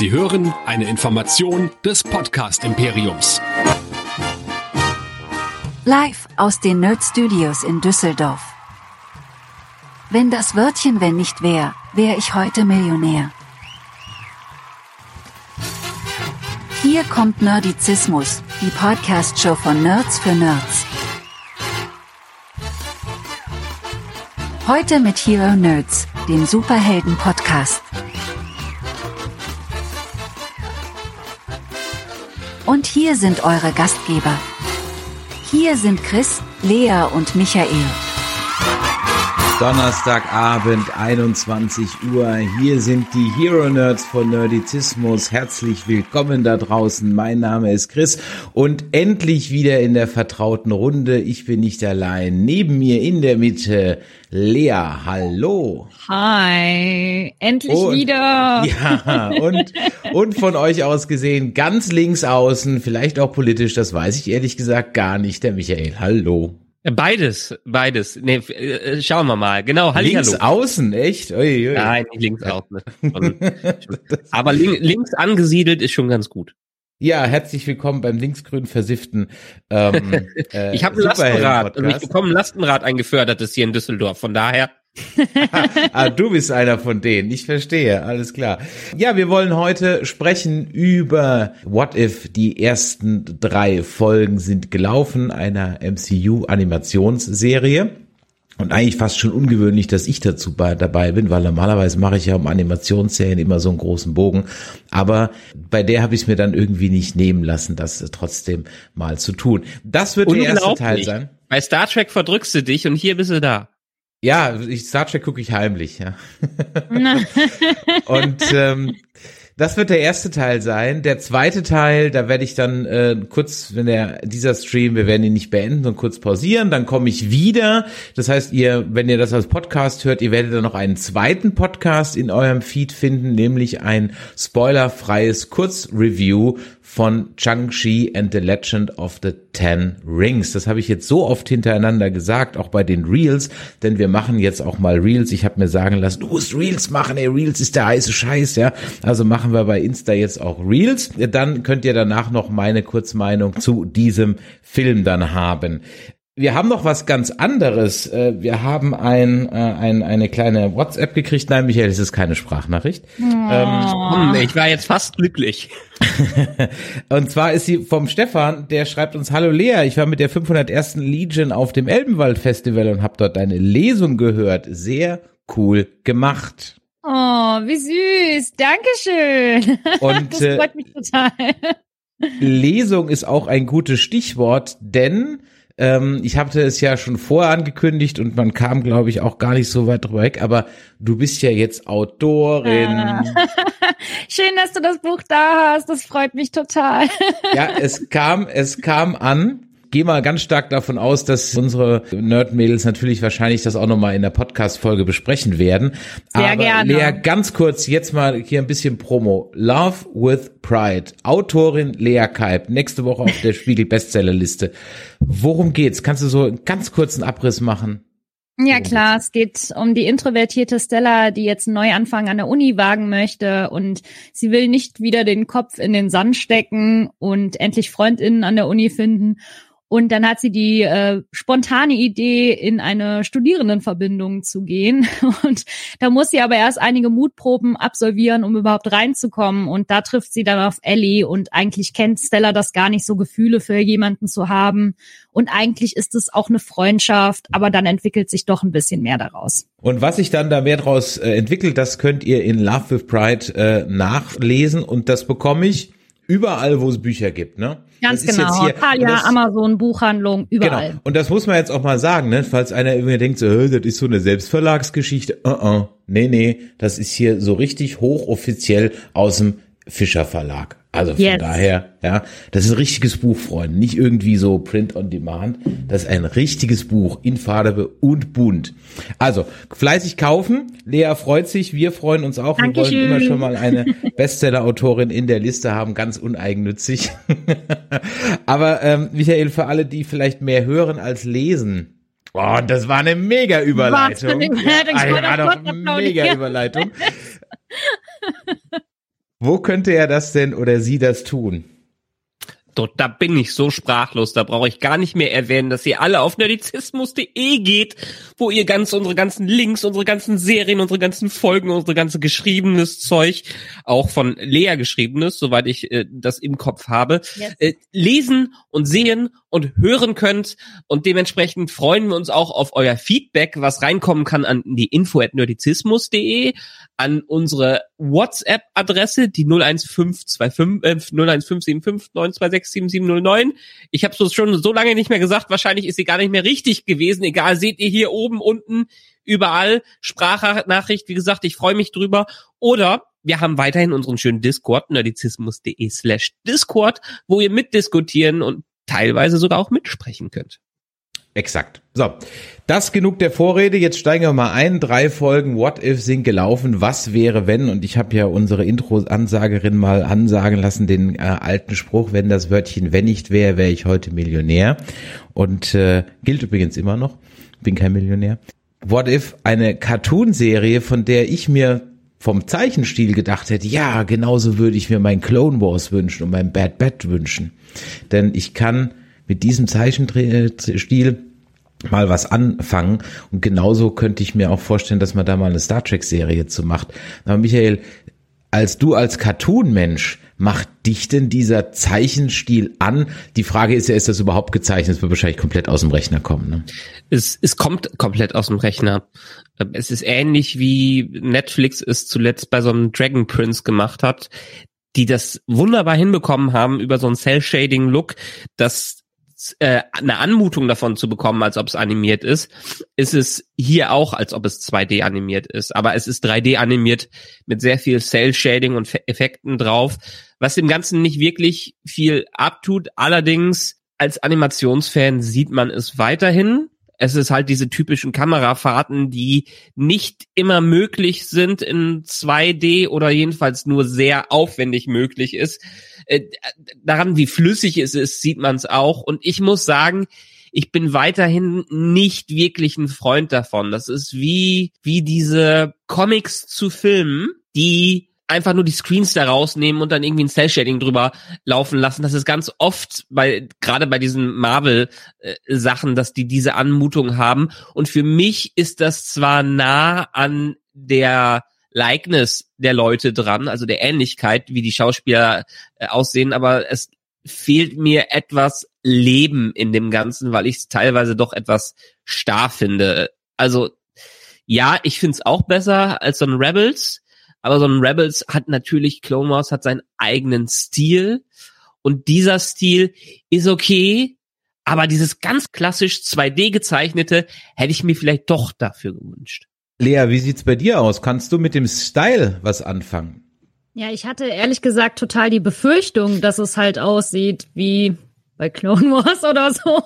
Sie hören eine Information des Podcast Imperiums. Live aus den Nerd Studios in Düsseldorf. Wenn das Wörtchen wenn nicht wär, wär ich heute Millionär. Hier kommt Nerdizismus, die Podcast-Show von Nerds für Nerds. Heute mit Hero Nerds, dem Superhelden-Podcast. Und hier sind eure Gastgeber. Hier sind Chris, Lea und Michael. Donnerstagabend, 21 Uhr. Hier sind die Hero Nerds von Nerdizismus. Herzlich willkommen da draußen. Mein Name ist Chris und endlich wieder in der vertrauten Runde. Ich bin nicht allein. Neben mir in der Mitte Lea. Hallo. Hi. Endlich Und- wieder. Ja, und, und von euch aus gesehen, ganz links außen, vielleicht auch politisch, das weiß ich ehrlich gesagt gar nicht, der Michael. Hallo. Beides, beides. Nee, f- äh, schauen wir mal. Genau, links Hallihallo. außen, echt? Ui, ui. Nein, nicht links außen. Aber lin links angesiedelt ist schon ganz gut. Ja, herzlich willkommen beim linksgrün versifften ähm, äh, Ich habe ein Lastenrad und ich Superhelden-Podcast. bekomme ein Lastenrad eingefördertes hier in Düsseldorf. Von daher, ah, du bist einer von denen. Ich verstehe, alles klar. Ja, wir wollen heute sprechen über What If. Die ersten drei Folgen sind gelaufen einer MCU-Animationsserie. Und eigentlich fast schon ungewöhnlich, dass ich dazu bei, dabei bin, weil normalerweise mache ich ja um Animationsserien immer so einen großen Bogen. Aber bei der habe ich es mir dann irgendwie nicht nehmen lassen, das trotzdem mal zu tun. Das wird der erste Teil sein. Bei Star Trek verdrückst du dich und hier bist du da. Ja, ich, Star Trek gucke ich heimlich, ja. Und ähm, das wird der erste Teil sein. Der zweite Teil, da werde ich dann äh, kurz, wenn der dieser Stream, wir werden ihn nicht beenden, sondern kurz pausieren, dann komme ich wieder. Das heißt, ihr, wenn ihr das als Podcast hört, ihr werdet dann noch einen zweiten Podcast in eurem Feed finden, nämlich ein spoilerfreies Kurzreview von Chang-Chi and the Legend of the Ten Rings. Das habe ich jetzt so oft hintereinander gesagt, auch bei den Reels, denn wir machen jetzt auch mal Reels. Ich habe mir sagen lassen, du musst Reels machen, ey, Reels ist der heiße Scheiß, ja. Also machen wir bei Insta jetzt auch Reels. Dann könnt ihr danach noch meine Kurzmeinung zu diesem Film dann haben. Wir haben noch was ganz anderes. Äh, Wir haben ein, äh, ein, eine kleine WhatsApp gekriegt. Nein, Michael, es ist keine Sprachnachricht. Hm, ich war jetzt fast glücklich. Und zwar ist sie vom Stefan, der schreibt uns, Hallo Lea, ich war mit der 501. Legion auf dem Elbenwald Festival und habe dort eine Lesung gehört. Sehr cool gemacht. Oh, wie süß. Dankeschön. Und Das äh, freut mich total. Lesung ist auch ein gutes Stichwort, denn ähm, ich hatte es ja schon vorher angekündigt und man kam, glaube ich, auch gar nicht so weit drüber weg, aber du bist ja jetzt Autorin. Ah. Schön, dass du das Buch da hast. Das freut mich total. Ja, es kam, es kam an. Geh mal ganz stark davon aus, dass unsere Nerd-Mädels natürlich wahrscheinlich das auch nochmal in der Podcast-Folge besprechen werden. Sehr Aber gerne. Lea, ganz kurz jetzt mal hier ein bisschen Promo. Love with Pride. Autorin Lea Kalb. Nächste Woche auf der Spiegel-Bestsellerliste. Worum geht's? Kannst du so einen ganz kurzen Abriss machen? Ja klar, es geht um die introvertierte Stella, die jetzt einen Neuanfang an der Uni wagen möchte und sie will nicht wieder den Kopf in den Sand stecken und endlich Freundinnen an der Uni finden. Und dann hat sie die äh, spontane Idee, in eine Studierendenverbindung zu gehen. Und da muss sie aber erst einige Mutproben absolvieren, um überhaupt reinzukommen. Und da trifft sie dann auf Ellie. Und eigentlich kennt Stella das gar nicht so, Gefühle für jemanden zu haben. Und eigentlich ist es auch eine Freundschaft, aber dann entwickelt sich doch ein bisschen mehr daraus. Und was sich dann da mehr draus äh, entwickelt, das könnt ihr in Love with Pride äh, nachlesen und das bekomme ich überall, wo es Bücher gibt, ne? Ganz das genau. Hier, Thalia, das- Amazon, Buchhandlung, überall. Genau. Und das muss man jetzt auch mal sagen, ne? Falls einer irgendwie denkt, so, "Hä, das ist so eine Selbstverlagsgeschichte. Uh -uh. Nee, nee, das ist hier so richtig hochoffiziell aus dem Fischer Verlag. Also von Yes. daher, ja, das ist ein richtiges Buch, Freunde. Nicht irgendwie so Print on Demand. Das ist ein richtiges Buch in Farbe und bunt. Also, fleißig kaufen. Lea freut sich, wir freuen uns auch. Wir wollen Dankeschön. immer schon mal eine Bestseller-Autorin in der Liste haben, ganz uneigennützig. Aber ähm, Michael, für alle, die vielleicht mehr hören als lesen. Oh, das war eine mega Überleitung. Gott, mega. Überleitung. Wo könnte er das denn oder sie das tun? Dort, da bin ich so sprachlos, da brauche ich gar nicht mehr erwähnen, dass ihr alle auf nerdizismus.de geht, wo ihr ganz unsere ganzen Links, unsere ganzen Serien, unsere ganzen Folgen, unsere ganze geschriebenes Zeug, auch von Lea geschriebenes, soweit ich äh, das im Kopf habe, yes. äh, lesen und sehen und hören könnt. Und dementsprechend freuen wir uns auch auf euer Feedback, was reinkommen kann an die info@nerdizismus.de, an unsere WhatsApp-Adresse, die 01525 äh, 01575 926 7709. Ich habe es schon so lange nicht mehr gesagt, wahrscheinlich ist sie gar nicht mehr richtig gewesen. Egal, seht ihr hier oben, unten, überall Sprachnachricht. Wie gesagt, ich freue mich drüber. Oder wir haben weiterhin unseren schönen Discord, nerdizismus.de slash Discord, wo ihr mitdiskutieren und teilweise sogar auch mitsprechen könnt. Exakt. So, das genug der Vorrede. Jetzt steigen wir mal ein. Drei Folgen What If sind gelaufen. Was wäre wenn? Und ich habe ja unsere Intro-Ansagerin mal ansagen lassen, den äh, alten Spruch, wenn das Wörtchen wenn nicht wäre, wäre ich heute Millionär. Und äh, gilt übrigens immer noch. Bin kein Millionär. What If, eine Cartoon-Serie, von der ich mir vom Zeichenstil gedacht hätte, ja, genauso würde ich mir mein Clone Wars wünschen und mein Bad Bad wünschen. Denn ich kann mit diesem Zeichenstil mal was anfangen. Und genauso könnte ich mir auch vorstellen, dass man da mal eine Star Trek-Serie zu macht. Aber Michael, als du als Cartoon-Mensch, macht dich denn dieser Zeichenstil an? Die Frage ist ja, ist das überhaupt gezeichnet? Es wird wahrscheinlich komplett aus dem Rechner kommen. Ne? Es, es kommt komplett aus dem Rechner. Es ist ähnlich wie Netflix es zuletzt bei so einem Dragon Prince gemacht hat, die das wunderbar hinbekommen haben über so einen Cell-Shading-Look, dass äh, eine Anmutung davon zu bekommen, als ob es animiert ist, ist es hier auch, als ob es 2D animiert ist. Aber es ist 3D animiert mit sehr viel Cell Shading und Effekten drauf, was dem Ganzen nicht wirklich viel abtut. Allerdings als Animationsfan sieht man es weiterhin es ist halt diese typischen Kamerafahrten, die nicht immer möglich sind in 2D oder jedenfalls nur sehr aufwendig möglich ist. Äh, daran, wie flüssig es ist, sieht man es auch. Und ich muss sagen, ich bin weiterhin nicht wirklich ein Freund davon. Das ist wie, wie diese Comics zu filmen, die einfach nur die Screens da rausnehmen und dann irgendwie ein Cell Shading drüber laufen lassen. Das ist ganz oft bei gerade bei diesen Marvel äh, Sachen, dass die diese Anmutung haben und für mich ist das zwar nah an der Likeness der Leute dran, also der Ähnlichkeit, wie die Schauspieler äh, aussehen, aber es fehlt mir etwas Leben in dem Ganzen, weil ich es teilweise doch etwas starr finde. Also ja, ich finde es auch besser als so ein Rebels, aber so ein Rebels hat natürlich, Clone Wars hat seinen eigenen Stil. Und dieser Stil ist okay, aber dieses ganz klassisch 2D gezeichnete hätte ich mir vielleicht doch dafür gewünscht. Lea, wie sieht's bei dir aus? Kannst du mit dem Style was anfangen? Ja, ich hatte ehrlich gesagt total die Befürchtung, dass es halt aussieht wie bei Clone Wars oder so.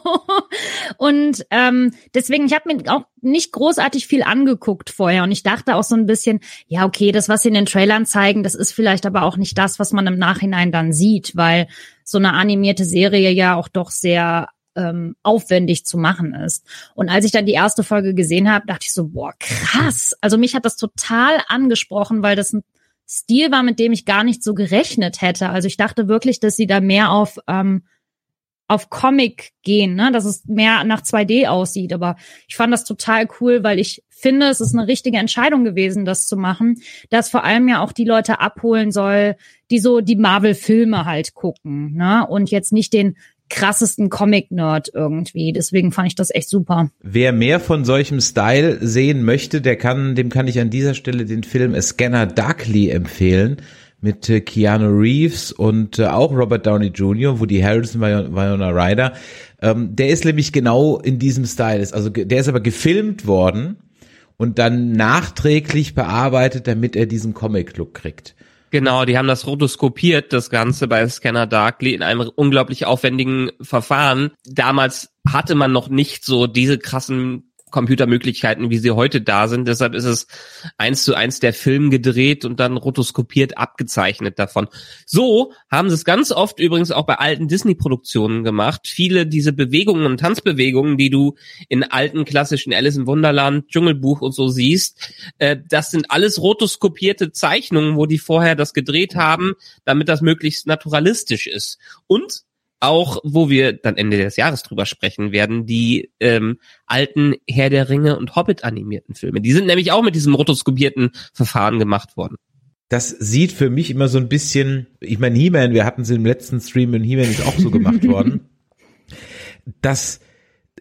Und ähm, deswegen, ich habe mir auch nicht großartig viel angeguckt vorher und ich dachte auch so ein bisschen, ja, okay, das, was sie in den Trailern zeigen, das ist vielleicht aber auch nicht das, was man im Nachhinein dann sieht, weil so eine animierte Serie ja auch doch sehr ähm, aufwendig zu machen ist. Und als ich dann die erste Folge gesehen habe, dachte ich so, boah, krass. Also mich hat das total angesprochen, weil das ein Stil war, mit dem ich gar nicht so gerechnet hätte. Also ich dachte wirklich, dass sie da mehr auf ähm, auf Comic gehen, ne? dass es mehr nach 2D aussieht. Aber ich fand das total cool, weil ich finde, es ist eine richtige Entscheidung gewesen, das zu machen, dass vor allem ja auch die Leute abholen soll, die so die Marvel-Filme halt gucken, ne? Und jetzt nicht den krassesten Comic-Nerd irgendwie. Deswegen fand ich das echt super. Wer mehr von solchem Style sehen möchte, der kann, dem kann ich an dieser Stelle den Film A Scanner Darkly empfehlen mit äh, Keanu Reeves und äh, auch Robert Downey Jr., wo die Harrison Winona Ryder. Ähm, der ist nämlich genau in diesem Style. Also der ist aber gefilmt worden und dann nachträglich bearbeitet, damit er diesen Comic-Look kriegt. Genau, die haben das rotoskopiert, das Ganze bei Scanner Darkly in einem unglaublich aufwendigen Verfahren. Damals hatte man noch nicht so diese krassen Computermöglichkeiten, wie sie heute da sind. Deshalb ist es eins zu eins der Film gedreht und dann rotoskopiert abgezeichnet davon. So haben sie es ganz oft übrigens auch bei alten Disney-Produktionen gemacht. Viele diese Bewegungen und Tanzbewegungen, die du in alten klassischen Alice im Wunderland, Dschungelbuch und so siehst, äh, das sind alles rotoskopierte Zeichnungen, wo die vorher das gedreht haben, damit das möglichst naturalistisch ist. Und auch, wo wir dann Ende des Jahres drüber sprechen werden, die ähm, alten Herr der Ringe und Hobbit animierten Filme. Die sind nämlich auch mit diesem rotoskopierten Verfahren gemacht worden. Das sieht für mich immer so ein bisschen, ich meine, He-Man, wir hatten es im letzten Stream und He-Man ist auch so gemacht worden. Das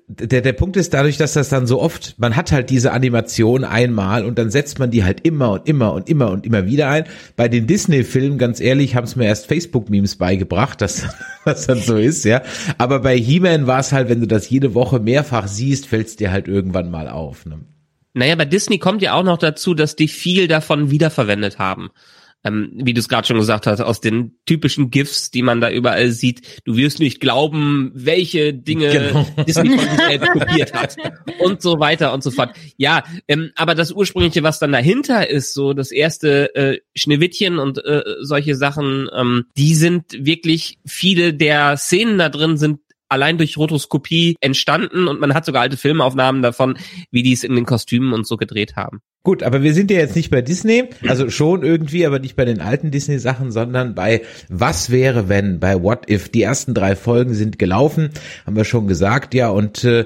der, der Punkt ist dadurch, dass das dann so oft, man hat halt diese Animation einmal und dann setzt man die halt immer und immer und immer und immer wieder ein. Bei den Disney-Filmen, ganz ehrlich, haben es mir erst Facebook-Memes beigebracht, dass das dann so ist, ja. Aber bei He-Man war es halt, wenn du das jede Woche mehrfach siehst, fällt es dir halt irgendwann mal auf. Ne? Naja, bei Disney kommt ja auch noch dazu, dass die viel davon wiederverwendet haben ähm, wie du es gerade schon gesagt hast, aus den typischen GIFs, die man da überall sieht. Du wirst nicht glauben, welche Dinge genau. Disney von sich selbst kopiert hat und so weiter und so fort. Ja, ähm, aber das ursprüngliche, was dann dahinter ist, so das erste äh, Schneewittchen und äh, solche Sachen, ähm, die sind wirklich viele der Szenen da drin sind allein durch Rotoskopie entstanden und man hat sogar alte Filmaufnahmen davon, wie die es in den Kostümen und so gedreht haben. Gut, aber wir sind ja jetzt nicht bei Disney, also schon irgendwie, aber nicht bei den alten Disney-Sachen, sondern bei Was wäre wenn, bei What If. Die ersten drei Folgen sind gelaufen, haben wir schon gesagt, ja, und äh,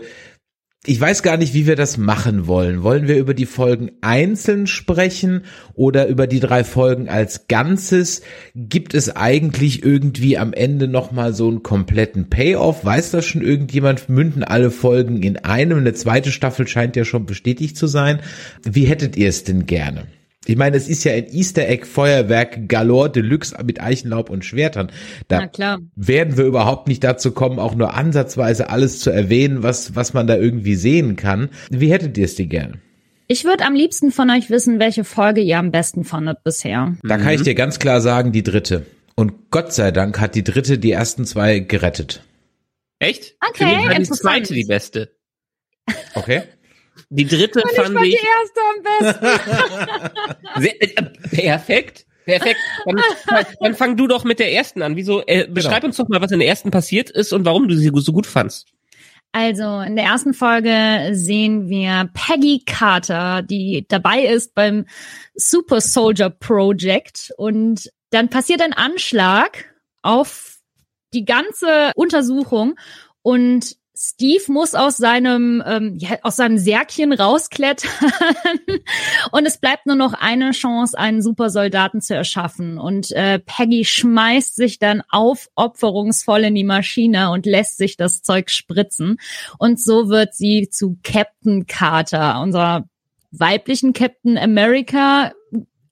ich weiß gar nicht, wie wir das machen wollen. Wollen wir über die Folgen einzeln sprechen oder über die drei Folgen als Ganzes? Gibt es eigentlich irgendwie am Ende nochmal so einen kompletten Payoff? Weiß das schon irgendjemand? Münden alle Folgen in einem? Eine zweite Staffel scheint ja schon bestätigt zu sein. Wie hättet ihr es denn gerne? Ich meine, es ist ja ein Easter Egg Feuerwerk Galore Deluxe mit Eichenlaub und Schwertern. Da werden wir überhaupt nicht dazu kommen, auch nur ansatzweise alles zu erwähnen, was, was man da irgendwie sehen kann. Wie hättet ihr es dir gern? Ich würde am liebsten von euch wissen, welche Folge ihr am besten fandet bisher. Da kann ich dir ganz klar sagen, die dritte. Und Gott sei Dank hat die dritte die ersten zwei gerettet. Echt? Okay, Für mich war die zweite die beste. Okay. Die dritte Und fand ich ich. fand die erste am besten. Sehr, äh, perfekt. Perfekt. Dann, dann fang du doch mit der ersten an. Wieso? Äh, beschreib uns doch mal, was in der ersten passiert ist und warum du sie so gut fandst. Also in der ersten Folge sehen wir Peggy Carter, die dabei ist beim Super Soldier Project und dann passiert ein Anschlag auf die ganze Untersuchung und Steve muss aus seinem ähm, ja, aus seinem Särkchen rausklettern und es bleibt nur noch eine Chance, einen Supersoldaten zu erschaffen. Und äh, Peggy schmeißt sich dann aufopferungsvoll in die Maschine und lässt sich das Zeug spritzen. Und so wird sie zu Captain Carter, unserer weiblichen Captain America,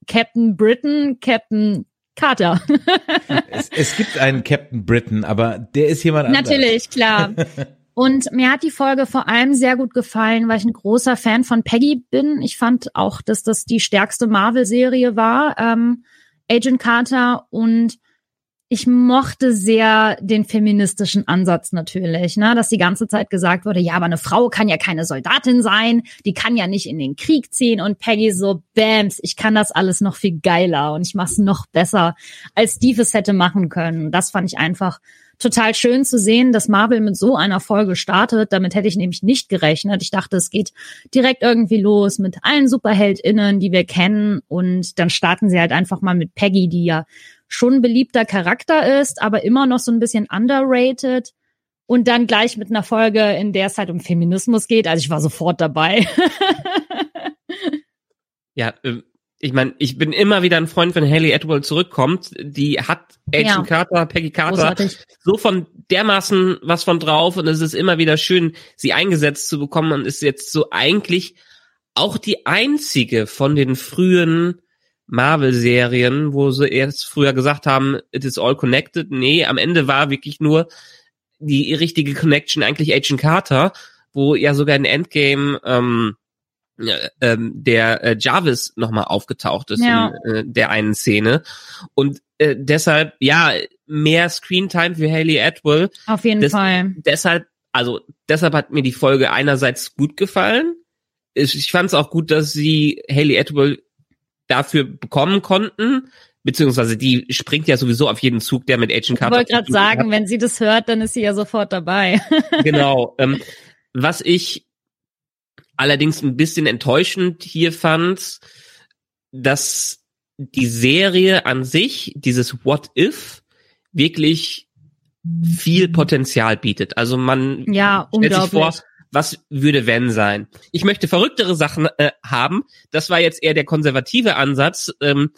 Captain Britain, Captain Carter. es, es gibt einen Captain Britain, aber der ist jemand anderes. Natürlich, klar. Und mir hat die Folge vor allem sehr gut gefallen, weil ich ein großer Fan von Peggy bin. Ich fand auch, dass das die stärkste Marvel-Serie war, ähm, Agent Carter. Und ich mochte sehr den feministischen Ansatz natürlich, ne? dass die ganze Zeit gesagt wurde, ja, aber eine Frau kann ja keine Soldatin sein, die kann ja nicht in den Krieg ziehen. Und Peggy so, bams, ich kann das alles noch viel geiler und ich mach's noch besser, als Steve es hätte machen können. Das fand ich einfach total schön zu sehen, dass Marvel mit so einer Folge startet. Damit hätte ich nämlich nicht gerechnet. Ich dachte, es geht direkt irgendwie los mit allen SuperheldInnen, die wir kennen. Und dann starten sie halt einfach mal mit Peggy, die ja schon ein beliebter Charakter ist, aber immer noch so ein bisschen underrated. Und dann gleich mit einer Folge, in der es halt um Feminismus geht. Also ich war sofort dabei. ja, ähm, ich meine, ich bin immer wieder ein Freund, wenn Haley Atwell zurückkommt. Die hat Agent ja. Carter, Peggy Carter, Großartig. so von dermaßen was von drauf und es ist immer wieder schön, sie eingesetzt zu bekommen und ist jetzt so eigentlich auch die einzige von den frühen Marvel-Serien, wo sie erst früher gesagt haben, it is all connected. Nee, am Ende war wirklich nur die richtige Connection eigentlich Agent Carter, wo ja sogar in Endgame ähm, ähm, der äh, Jarvis nochmal aufgetaucht ist ja. in äh, der einen Szene. Und äh, deshalb, ja, mehr Screentime für Haley Atwell. Auf jeden Des Fall. Deshalb, also deshalb hat mir die Folge einerseits gut gefallen, ich fand es auch gut, dass sie Haley Atwell dafür bekommen konnten, beziehungsweise die springt ja sowieso auf jeden Zug, der mit Agent Carter. Ich wollte gerade sagen, hat. wenn sie das hört, dann ist sie ja sofort dabei. genau. Ähm, was ich allerdings ein bisschen enttäuschend hier fand, dass die Serie an sich, dieses What If, wirklich viel Potenzial bietet. Also man ja, stellt sich vor, was würde wenn sein? Ich möchte verrücktere Sachen äh, haben. Das war jetzt eher der konservative Ansatz, ähm,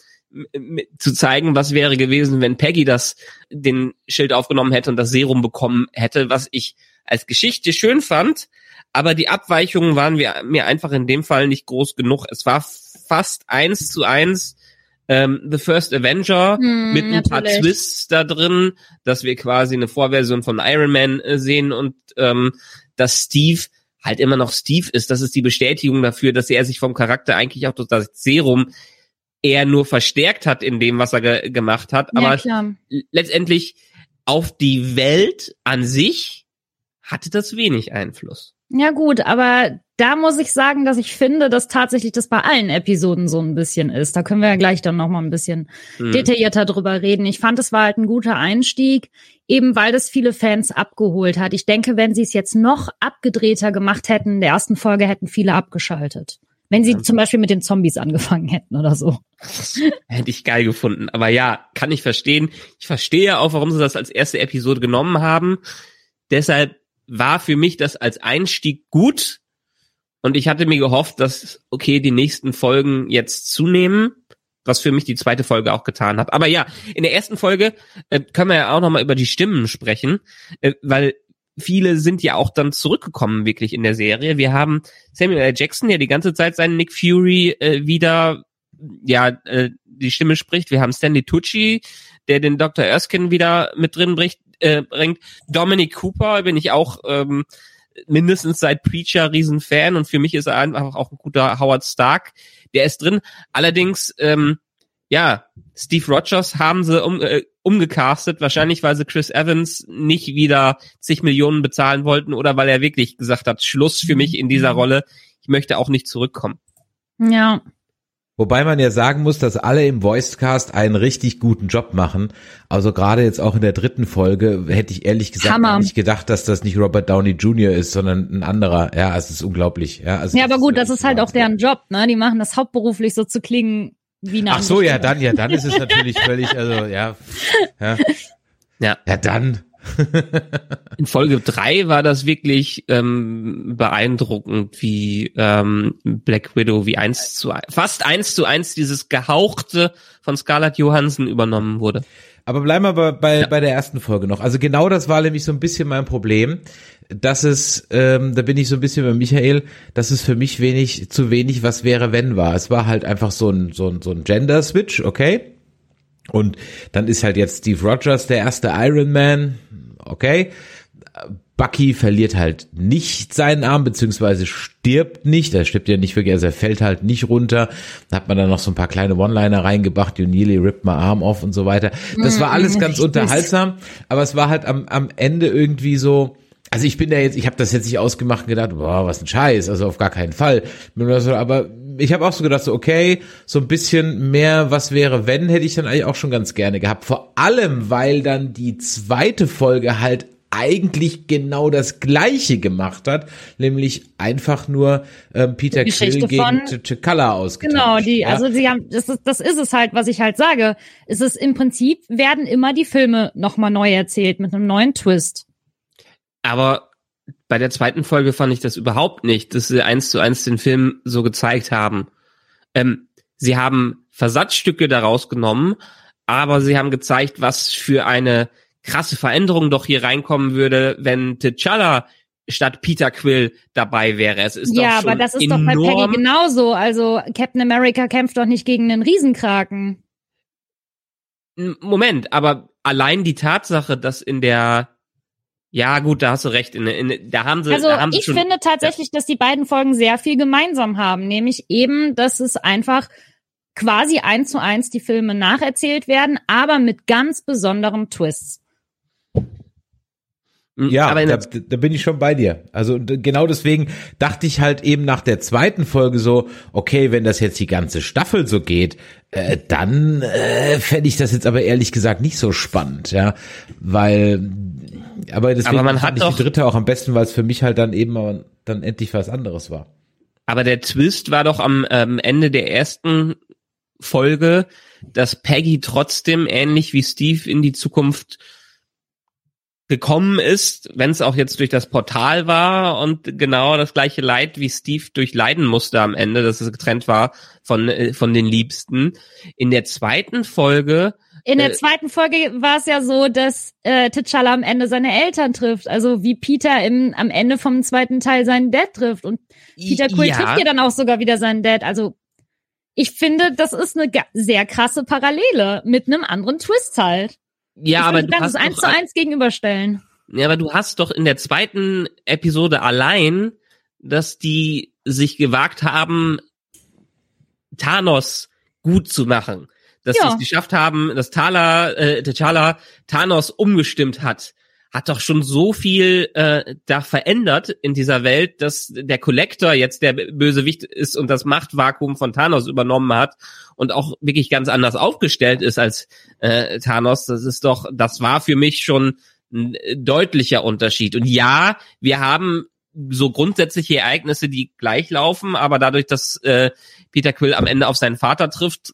zu zeigen, was wäre gewesen, wenn Peggy das den Schild aufgenommen hätte und das Serum bekommen hätte, was ich als Geschichte schön fand, aber die Abweichungen waren mir, einfach in dem Fall nicht groß genug. Es war fast eins zu eins ähm, The First Avenger hm, mit ein natürlich. paar Twists da drin, dass wir quasi eine Vorversion von Iron Man äh, sehen und ähm, dass Steve halt immer noch Steve ist. Das ist die Bestätigung dafür, dass er sich vom Charakter eigentlich auch durch das Serum eher nur verstärkt hat in dem, was er ge gemacht hat. Aber ja, letztendlich auf die Welt an sich hatte das wenig Einfluss. Ja gut, aber da muss ich sagen, dass ich finde, dass tatsächlich das bei allen Episoden so ein bisschen ist. Da können wir ja gleich dann noch mal ein bisschen mhm. detaillierter drüber reden. Ich fand, es war halt ein guter Einstieg, eben weil das viele Fans abgeholt hat. Ich denke, wenn sie es jetzt noch abgedrehter gemacht hätten, in der ersten Folge hätten viele abgeschaltet. Wenn sie zum Beispiel mit den Zombies angefangen hätten oder so. Hätte ich geil gefunden. Aber ja, kann ich verstehen. Ich verstehe auch, warum sie das als erste Episode genommen haben. Deshalb war für mich das als Einstieg gut. Und ich hatte mir gehofft, dass, okay, die nächsten Folgen jetzt zunehmen, was für mich die zweite Folge auch getan hat. Aber ja, in der ersten Folge äh, können wir ja auch nochmal über die Stimmen sprechen, äh, weil viele sind ja auch dann zurückgekommen wirklich in der Serie. Wir haben Samuel L. Jackson, der die ganze Zeit seinen Nick Fury äh, wieder ja äh, die Stimme spricht. Wir haben Stanley Tucci, der den Dr. Erskine wieder mit drin bricht, äh, bringt. Dominic Cooper bin ich auch ähm, mindestens seit Preacher Riesenfan und für mich ist er einfach auch ein guter Howard Stark. Der ist drin. Allerdings, ähm, ja, Steve Rogers haben sie um, äh, umgecastet, wahrscheinlich weil sie Chris Evans nicht wieder zig Millionen bezahlen wollten oder weil er wirklich gesagt hat, Schluss für mich in dieser Rolle, ich möchte auch nicht zurückkommen. Ja, Wobei man ja sagen muss, dass alle im Voicecast einen richtig guten Job machen. Also gerade jetzt auch in der dritten Folge hätte ich ehrlich gesagt nicht gedacht, dass das nicht Robert Downey Jr. ist, sondern ein anderer. Ja, es ist unglaublich. Ja, also ja aber gut, das ist halt auch deren Job. Ne, die machen das hauptberuflich so zu klingen wie eine Ach so, ja, dann, ja, dann ist es natürlich völlig, also ja, ja, ja, ja dann. In Folge drei war das wirklich ähm, beeindruckend, wie ähm, Black Widow wie eins zu fast eins zu eins dieses Gehauchte von Scarlett Johansson übernommen wurde. Aber bleiben wir bei, bei, ja. bei der ersten Folge noch. Also genau das war nämlich so ein bisschen mein Problem. dass es, ähm, da bin ich so ein bisschen bei Michael, dass es für mich wenig, zu wenig was wäre, wenn war. Es war halt einfach so ein, so ein, so ein Gender-Switch, okay? Und dann ist halt jetzt Steve Rogers der erste Iron Man, okay. Bucky verliert halt nicht seinen Arm, beziehungsweise stirbt nicht. Er stirbt ja nicht wirklich, also er fällt halt nicht runter. Da hat man dann noch so ein paar kleine One-Liner reingebracht, you nearly ripped my arm off und so weiter. Das war alles ganz unterhaltsam, aber es war halt am, am Ende irgendwie so, also ich bin da jetzt, ich habe das jetzt nicht ausgemacht und gedacht, boah, was ein Scheiß, also auf gar keinen Fall. Aber ich habe auch so gedacht, so okay, so ein bisschen mehr, was wäre, wenn, hätte ich dann eigentlich auch schon ganz gerne gehabt. Vor allem, weil dann die zweite Folge halt eigentlich genau das Gleiche gemacht hat, nämlich einfach nur ähm, Peter Quill gegen T'Challa ausgetauscht. Genau, die, ja? also sie haben, das ist, das ist es halt, was ich halt sage. Es ist im Prinzip werden immer die Filme nochmal neu erzählt mit einem neuen Twist. Aber bei der zweiten Folge fand ich das überhaupt nicht, dass sie eins zu eins den Film so gezeigt haben. Ähm, sie haben Versatzstücke daraus genommen, aber sie haben gezeigt, was für eine krasse Veränderung doch hier reinkommen würde, wenn T'Challa statt Peter Quill dabei wäre. Es ist ja, aber das ist doch bei Peggy genauso. Also Captain America kämpft doch nicht gegen einen Riesenkraken. Moment, aber allein die Tatsache, dass in der ja, gut, da hast du recht. In, in, da haben sie, also da haben ich schon, finde tatsächlich, dass die beiden Folgen sehr viel gemeinsam haben, nämlich eben, dass es einfach quasi eins zu eins die Filme nacherzählt werden, aber mit ganz besonderen Twists. Ja, da, da bin ich schon bei dir. Also genau deswegen dachte ich halt eben nach der zweiten Folge so, okay, wenn das jetzt die ganze Staffel so geht, äh, dann äh, fände ich das jetzt aber ehrlich gesagt nicht so spannend, ja, weil aber deswegen aber man fand hat ich doch, die dritte auch am besten, weil es für mich halt dann eben dann endlich was anderes war. Aber der Twist war doch am ähm, Ende der ersten Folge, dass Peggy trotzdem ähnlich wie Steve in die Zukunft gekommen ist, wenn es auch jetzt durch das Portal war und genau das gleiche Leid wie Steve durchleiden musste am Ende, dass es getrennt war von äh, von den Liebsten. In der zweiten Folge in der äh, zweiten Folge war es ja so, dass äh, T'Challa am Ende seine Eltern trifft, also wie Peter im am Ende vom zweiten Teil seinen Dad trifft und Peter Quill ja. trifft ja dann auch sogar wieder seinen Dad. Also ich finde, das ist eine sehr krasse Parallele mit einem anderen Twist halt. Ja, ich aber du kannst hast es eins doch, zu eins gegenüberstellen. ja, aber du hast doch in der zweiten Episode allein, dass die sich gewagt haben, Thanos gut zu machen. Dass Ja. sie es geschafft haben, dass Thala, äh, T'Challa Thanos umgestimmt hat, hat doch schon so viel äh, da verändert in dieser Welt, dass der Collector jetzt der Bösewicht ist und das Machtvakuum von Thanos übernommen hat und auch wirklich ganz anders aufgestellt ist als äh, Thanos. Das ist doch, das war für mich schon ein deutlicher Unterschied. Und ja, wir haben so grundsätzliche Ereignisse, die gleich laufen, aber dadurch, dass äh, Peter Quill am Ende auf seinen Vater trifft,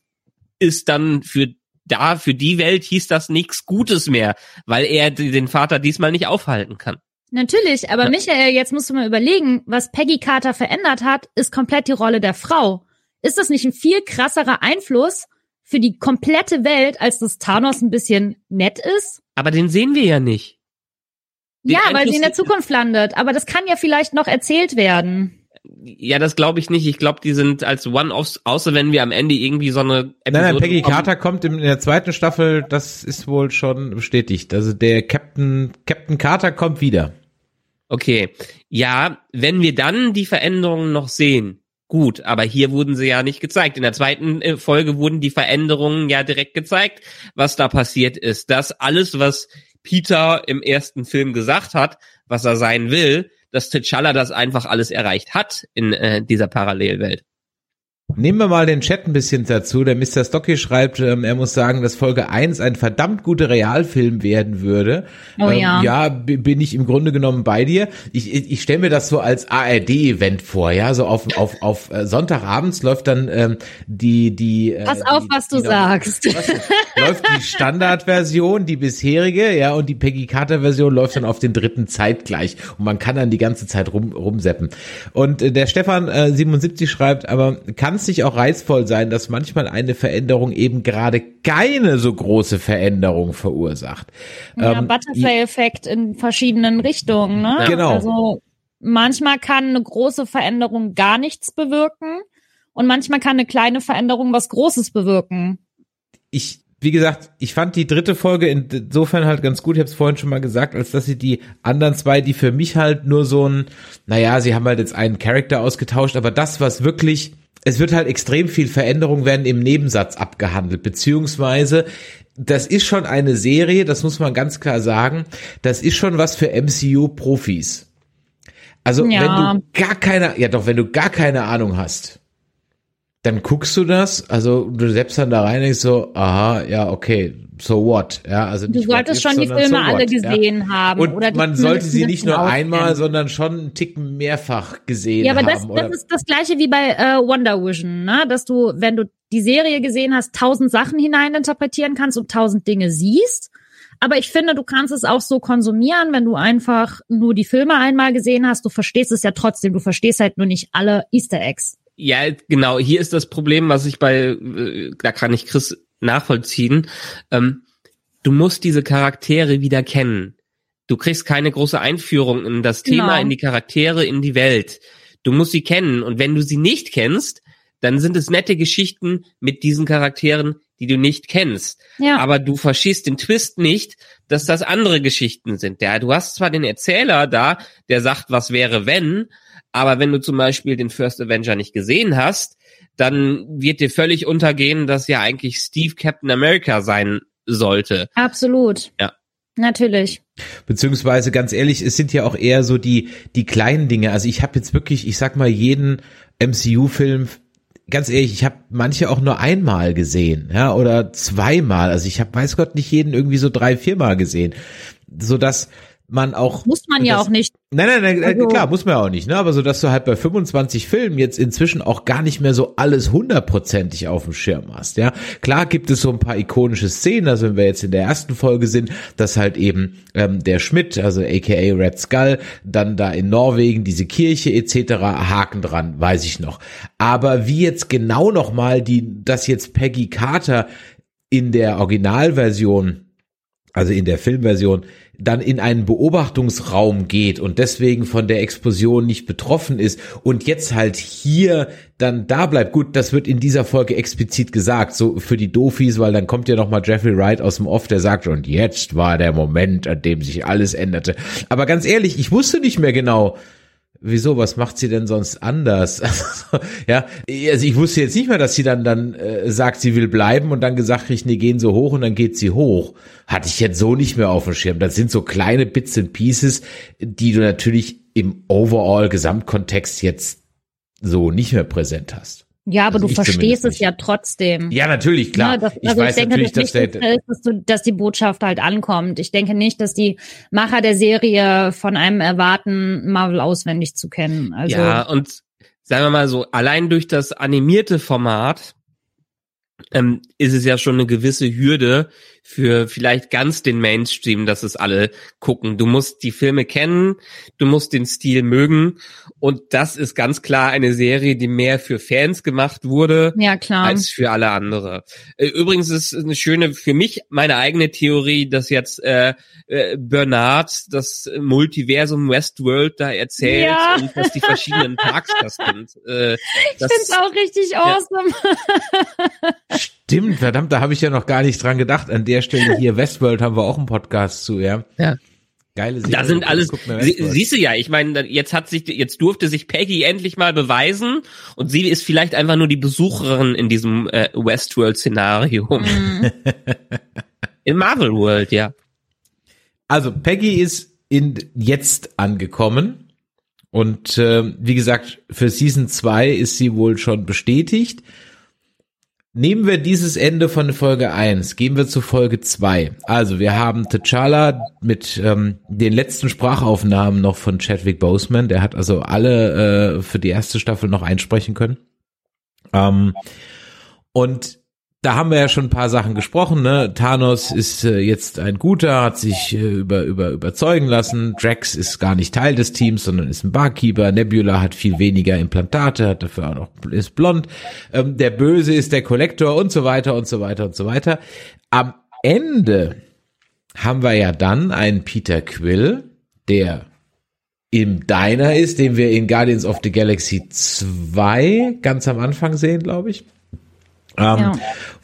ist dann für da, für die Welt hieß das nichts Gutes mehr, weil er den Vater diesmal nicht aufhalten kann. Natürlich, aber Ja. Michael, jetzt musst du mal überlegen, was Peggy Carter verändert hat, ist komplett die Rolle der Frau. Ist das nicht ein viel krasserer Einfluss für die komplette Welt, als dass Thanos ein bisschen nett ist? Aber den sehen wir ja nicht. Den ja, weil Einfluss- sie in der Zukunft landet. Aber das kann ja vielleicht noch erzählt werden. Ja, das glaube ich nicht. Ich glaube, die sind als One-Offs, außer wenn wir am Ende irgendwie so eine Episode Nein, nein, Peggy bekommen. Carter kommt in der zweiten Staffel, das ist wohl schon bestätigt. Also der Captain, Captain Carter kommt wieder. Okay. Ja, wenn wir dann die Veränderungen noch sehen, gut, aber hier wurden sie ja nicht gezeigt. In der zweiten äh, Folge wurden die Veränderungen ja direkt gezeigt, was da passiert ist. Das alles, was Peter im ersten Film gesagt hat, was er sein will, dass T'Challa das einfach alles erreicht hat in äh, dieser Parallelwelt. Nehmen wir mal den Chat ein bisschen dazu. Der Mr. Stocky schreibt, ähm, er muss sagen, dass Folge 1 ein verdammt guter Realfilm werden würde. Oh ähm, ja. Ja, bin ich im Grunde genommen bei dir. Ich, ich, ich stelle mir das so als ARD-Event vor, ja. So auf, auf, auf äh, Sonntagabends läuft dann ähm, die, die. Äh, Pass auf, die, was du die, sagst. Was, läuft die Standardversion, die bisherige, ja, und die Peggy Carter Version läuft dann auf den dritten zeitgleich. Und man kann dann die ganze Zeit rum, rumseppen. Und äh, der Stefan äh, 77 schreibt, aber kann es nicht auch reizvoll sein, dass manchmal eine Veränderung eben gerade keine so große Veränderung verursacht? Ja, Ähm, Butterfly-Effekt in verschiedenen Richtungen, ne? Genau. Also manchmal kann eine große Veränderung gar nichts bewirken und manchmal kann eine kleine Veränderung was Großes bewirken. ich, wie gesagt, ich fand die dritte Folge insofern halt ganz gut. Ich habe es vorhin schon mal gesagt, als dass sie die anderen zwei, die für mich halt nur so ein, naja, sie haben halt jetzt einen Charakter ausgetauscht, aber das, was wirklich, es wird halt extrem viel Veränderung werden im Nebensatz abgehandelt, beziehungsweise das ist schon eine Serie, das muss man ganz klar sagen, das ist schon was für MCU-Profis. Also Ja. wenn du gar keine, ja doch, wenn du gar keine Ahnung hast, dann guckst du das, also du selbst dann da rein denkst so, aha, ja, okay, so what, ja, also Du solltest schon die Filme so alle what, gesehen haben. Ja. Und oder die man sollte sie nicht nur einmal, sondern schon einen Ticken mehrfach gesehen Ja, aber haben. das, das ist das gleiche wie bei äh, Wonder Vision, ne? Dass du, wenn du die Serie gesehen hast, tausend Sachen hineininterpretieren kannst und tausend Dinge siehst. Aber ich finde, du kannst es auch so konsumieren, wenn du einfach nur die Filme einmal gesehen hast. Du verstehst es ja trotzdem. Du verstehst halt nur nicht alle Easter Eggs. Ja, genau. Hier ist das Problem, was ich bei, äh, da kann ich Chris nachvollziehen. Ähm, du musst diese Charaktere wieder kennen. Du kriegst keine große Einführung in das Thema, Genau. in die Charaktere, in die Welt. Du musst sie kennen. Und wenn du sie nicht kennst, dann sind es nette Geschichten mit diesen Charakteren, die du nicht kennst. Ja. Aber du verschießt den Twist nicht, dass das andere Geschichten sind. Ja, du hast zwar den Erzähler da, der sagt, was wäre wenn, aber wenn du zum Beispiel den First Avenger nicht gesehen hast, dann wird dir völlig untergehen, dass ja eigentlich Steve Captain America sein sollte. Absolut. Ja. Natürlich. Beziehungsweise ganz ehrlich, es sind ja auch eher so die die kleinen Dinge. Also ich habe jetzt wirklich, ich sag mal, jeden MCU-Film ganz ehrlich, ich habe manche auch nur einmal gesehen, ja, oder zweimal. Also ich habe, weiß Gott, nicht jeden irgendwie so drei, viermal gesehen, so dass man auch muss man ja das, auch nicht. Nein, nein, nein, Also- klar, muss man ja auch nicht, ne? Aber so, dass du halt bei 25 Filmen jetzt inzwischen auch gar nicht mehr so alles hundertprozentig auf dem Schirm hast, ja? Klar gibt es so ein paar ikonische Szenen, also wenn wir jetzt in der ersten Folge sind, dass halt eben ähm, der Schmidt, also aka Red Skull, dann da in Norwegen diese Kirche etc. Haken dran, weiß ich noch. Aber wie jetzt genau noch mal die, dass jetzt Peggy Carter in der Originalversion also in der Filmversion, dann in einen Beobachtungsraum geht und deswegen von der Explosion nicht betroffen ist und jetzt halt hier dann da bleibt. Gut, das wird in dieser Folge explizit gesagt, so für die Dofis, weil dann kommt ja noch mal Jeffrey Wright aus dem Off, der sagt, und jetzt war der Moment, an dem sich alles änderte. Aber ganz ehrlich, ich wusste nicht mehr genau, Wieso? Was macht sie denn sonst anders? ja, also ich wusste jetzt nicht mehr, dass sie dann dann äh, sagt, sie will bleiben und dann gesagt kriegt, nee, gehen so hoch und dann geht sie hoch. Hatte ich jetzt so nicht mehr auf dem Schirm. Das sind so kleine Bits and Pieces, die du natürlich im Overall Gesamtkontext jetzt so nicht mehr präsent hast. Ja, aber Also du verstehst es nicht. ja trotzdem. Ja, natürlich, klar. Ja, das, ich also weiß ich denke, natürlich, das dass der, ist, dass, du, dass die Botschaft halt ankommt. Ich denke nicht, dass die Macher der Serie von einem erwarten, Marvel auswendig zu kennen. Also ja, und sagen wir mal so, allein durch das animierte Format ähm, ist es ja schon eine gewisse Hürde für vielleicht ganz den Mainstream, dass es alle gucken. Du musst die Filme kennen, du musst den Stil mögen und das ist ganz klar eine Serie, die mehr für Fans gemacht wurde ja klar. als für alle andere. Äh, Übrigens ist eine schöne für mich meine eigene Theorie, dass jetzt äh, äh, Bernard das Multiversum Westworld da erzählt Ja. und dass die verschiedenen Parks das sind. Äh, das, ich find's auch richtig awesome. Stimmt, verdammt, da habe ich ja noch gar nicht dran gedacht. An der Stelle hier Westworld haben wir auch einen Podcast zu, ja. Ja. Geile Serie. da sind alles, sie, siehst du ja, ich meine, jetzt hat sich, jetzt durfte sich Peggy endlich mal beweisen und sie ist vielleicht einfach nur die Besucherin in diesem äh, Westworld-Szenario. Mhm. In Marvel World, ja. Also Peggy ist in jetzt angekommen und äh, wie gesagt, für Season 2 ist sie wohl schon bestätigt. Nehmen wir dieses Ende von Folge 1, gehen wir zu Folge 2. Also wir haben T'Challa mit ähm, den letzten Sprachaufnahmen noch von Chadwick Boseman, der hat also alle äh, für die erste Staffel noch einsprechen können. Ähm, und da haben wir ja schon ein paar Sachen gesprochen, ne? Thanos ist äh, jetzt ein guter, hat sich äh, über, über, überzeugen lassen. Drax ist gar nicht Teil des Teams, sondern ist ein Barkeeper. Nebula hat viel weniger Implantate, hat dafür auch noch, ist blond. Ähm, der Böse ist der Kollektor und so weiter und so weiter und so weiter. Am Ende haben wir ja dann einen Peter Quill, der im Diner ist, den wir in Guardians of the Galaxy 2 ganz am Anfang sehen, glaube ich. Ähm, Ja.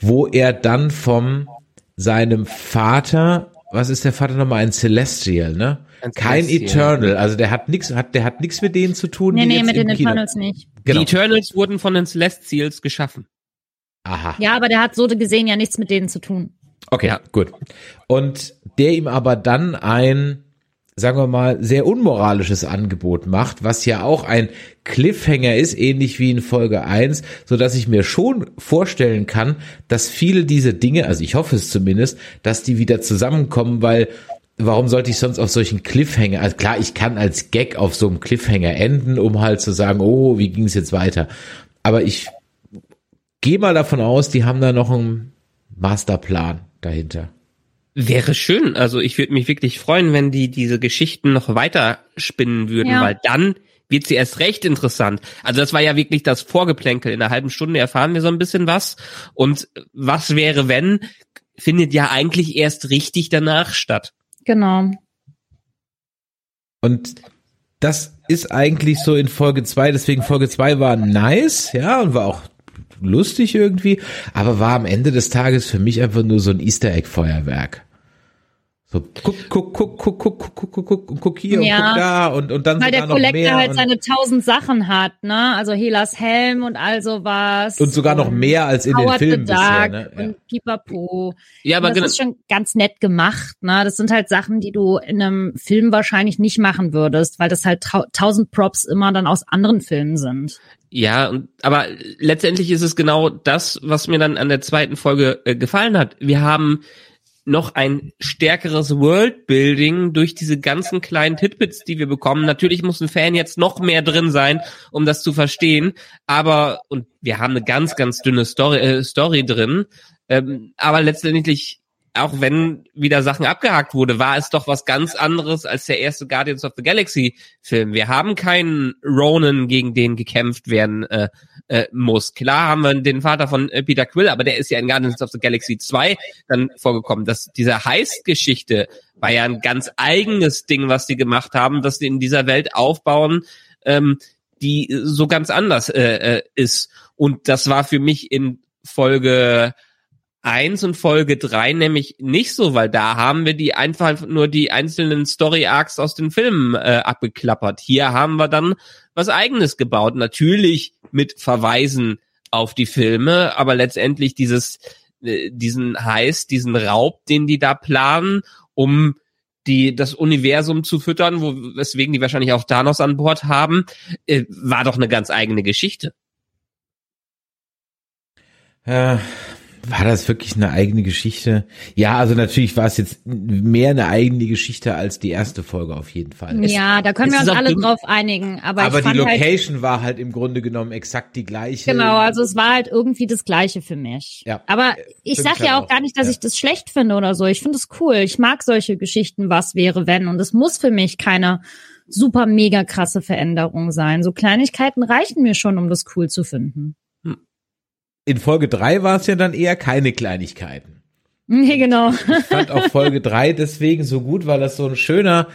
Wo er dann vom seinem Vater, was ist der Vater nochmal, ein Celestial, ne? Ein Kein Celestial. Eternal, also der hat nichts, hat, der hat nichts mit denen zu tun. Nee, die nee, jetzt mit den Kino- Eternals nicht. Genau. Die Eternals wurden von den Celestials geschaffen. Aha. Ja, aber der hat so gesehen ja nichts mit denen zu tun. Okay, Ja. gut. Und der ihm aber dann ein, sagen wir mal, sehr unmoralisches Angebot macht, was ja auch ein Cliffhanger ist, ähnlich wie in Folge 1, so dass ich mir schon vorstellen kann, dass viele diese Dinge, also ich hoffe es zumindest, dass die wieder zusammenkommen, weil warum sollte ich sonst auf solchen Cliffhanger, also klar, ich kann als Gag auf so einem Cliffhanger enden, um halt zu sagen, oh, wie ging es jetzt weiter? Aber ich gehe mal davon aus, die haben da noch einen Masterplan dahinter. Wäre schön. Also ich würde mich wirklich freuen, wenn die diese Geschichten noch weiter spinnen würden, Ja. weil dann wird sie erst recht interessant. Also das war ja wirklich das Vorgeplänkel. In einer halben Stunde erfahren wir so ein bisschen was. Und was wäre, wenn, findet ja eigentlich erst richtig danach statt. Genau. Und das ist eigentlich so in Folge zwei. deswegen Folge zwei war nice, ja, und war auch lustig irgendwie, aber war am Ende des Tages für mich einfach nur so ein Easter Egg Feuerwerk. So, guck, guck, guck, guck, guck, guck, guck, guck, guck, guck hier Ja. und guck da und, und dann Weil sogar der Collector halt und, seine tausend Sachen hat, ne? Also Helas Helm und all sowas. und sogar noch mehr als in den Howard Filmen the bisher. Ne? Ja. und Pipapo. Ja, aber Und genau. das ist schon ganz nett gemacht, ne? Das sind halt Sachen, die du in einem Film wahrscheinlich nicht machen würdest, weil das halt tausend Props immer dann aus anderen Filmen sind. Ja, und, aber letztendlich ist es genau das, was mir dann an der zweiten Folge äh, gefallen hat. Wir haben noch ein stärkeres Worldbuilding durch diese ganzen kleinen Tidbits, die wir bekommen. Natürlich muss ein Fan jetzt noch mehr drin sein, um das zu verstehen. Aber, und wir haben eine ganz, ganz dünne Story, äh, Story drin. Ähm, aber letztendlich, auch wenn wieder Sachen abgehakt wurde, war es doch was ganz anderes als der erste Guardians of the Galaxy Film. Wir haben keinen Ronan, gegen den gekämpft werden äh, äh, muss. Klar haben wir den Vater von äh, Peter Quill, aber der ist ja in Guardians of the Galaxy 2 dann vorgekommen. Das, diese Heist-Geschichte war ja ein ganz eigenes Ding, was sie gemacht haben, dass sie in dieser Welt aufbauen, ähm, die so ganz anders äh, äh, ist. Und das war für mich in Folge eins und Folge drei nämlich nicht so, weil da haben wir die einfach nur die einzelnen Story Arcs aus den Filmen äh, abgeklappert. Hier haben wir dann was eigenes gebaut, natürlich mit Verweisen auf die Filme, aber letztendlich dieses äh, diesen Heiß, diesen Raub, den die da planen, um die das Universum zu füttern, wo weswegen die wahrscheinlich auch Thanos an Bord haben, äh, war doch eine ganz eigene Geschichte. Äh, war das wirklich eine eigene Geschichte? Ja, also natürlich war es jetzt mehr eine eigene Geschichte als die erste Folge auf jeden Fall. Es- ja, da können es wir uns alle dumm- drauf einigen. Aber, aber die halt, Location war halt im Grunde genommen exakt die gleiche. Genau, also es war halt irgendwie das Gleiche für mich. Ja. Aber ich sag ich halt ja auch auch. gar nicht, dass Ja. ich das schlecht finde oder so. Ich finde es cool. Ich mag solche Geschichten, was wäre, wenn. Und es muss für mich keine super mega krasse Veränderung sein. So Kleinigkeiten reichen mir schon, um das cool zu finden. In Folge drei war es ja dann eher keine Kleinigkeiten. Nee, genau. Ich fand auch Folge drei deswegen so gut, weil das so ein schöner,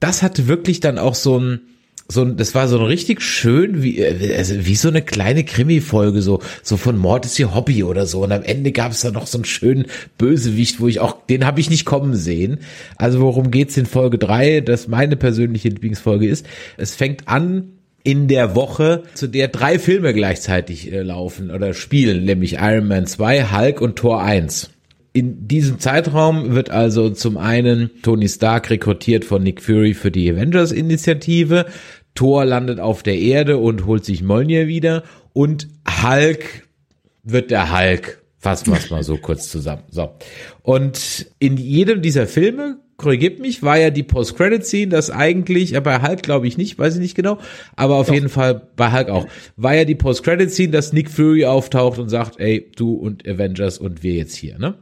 das hatte wirklich dann auch so ein, so ein, das war so ein richtig schön, wie, also wie so eine kleine Krimi-Folge, so, so von Mord ist ihr Hobby oder so. Und am Ende gab es dann noch so einen schönen Bösewicht, wo ich auch, den habe ich nicht kommen sehen. Also worum geht's in Folge drei? Das meine persönliche Lieblingsfolge ist. Es fängt an in der Woche, zu der drei Filme gleichzeitig äh, laufen oder spielen, nämlich Iron Man 2, Hulk und Thor 1. In diesem Zeitraum wird also zum einen Tony Stark rekrutiert von Nick Fury für die Avengers-Initiative. Thor landet auf der Erde und holt sich Mjolnir wieder. Und Hulk wird der Hulk. Fassen wir es mal so kurz zusammen. So. Und in jedem dieser Filme, korrigiert mich, war ja die Post-Credit-Scene, das eigentlich, ja, bei Hulk glaube ich nicht, weiß ich nicht genau, aber auf jeden Fall bei Hulk auch, war ja die Post-Credit-Scene, dass Nick Fury auftaucht und sagt, ey, du und Avengers und wir jetzt hier, ne?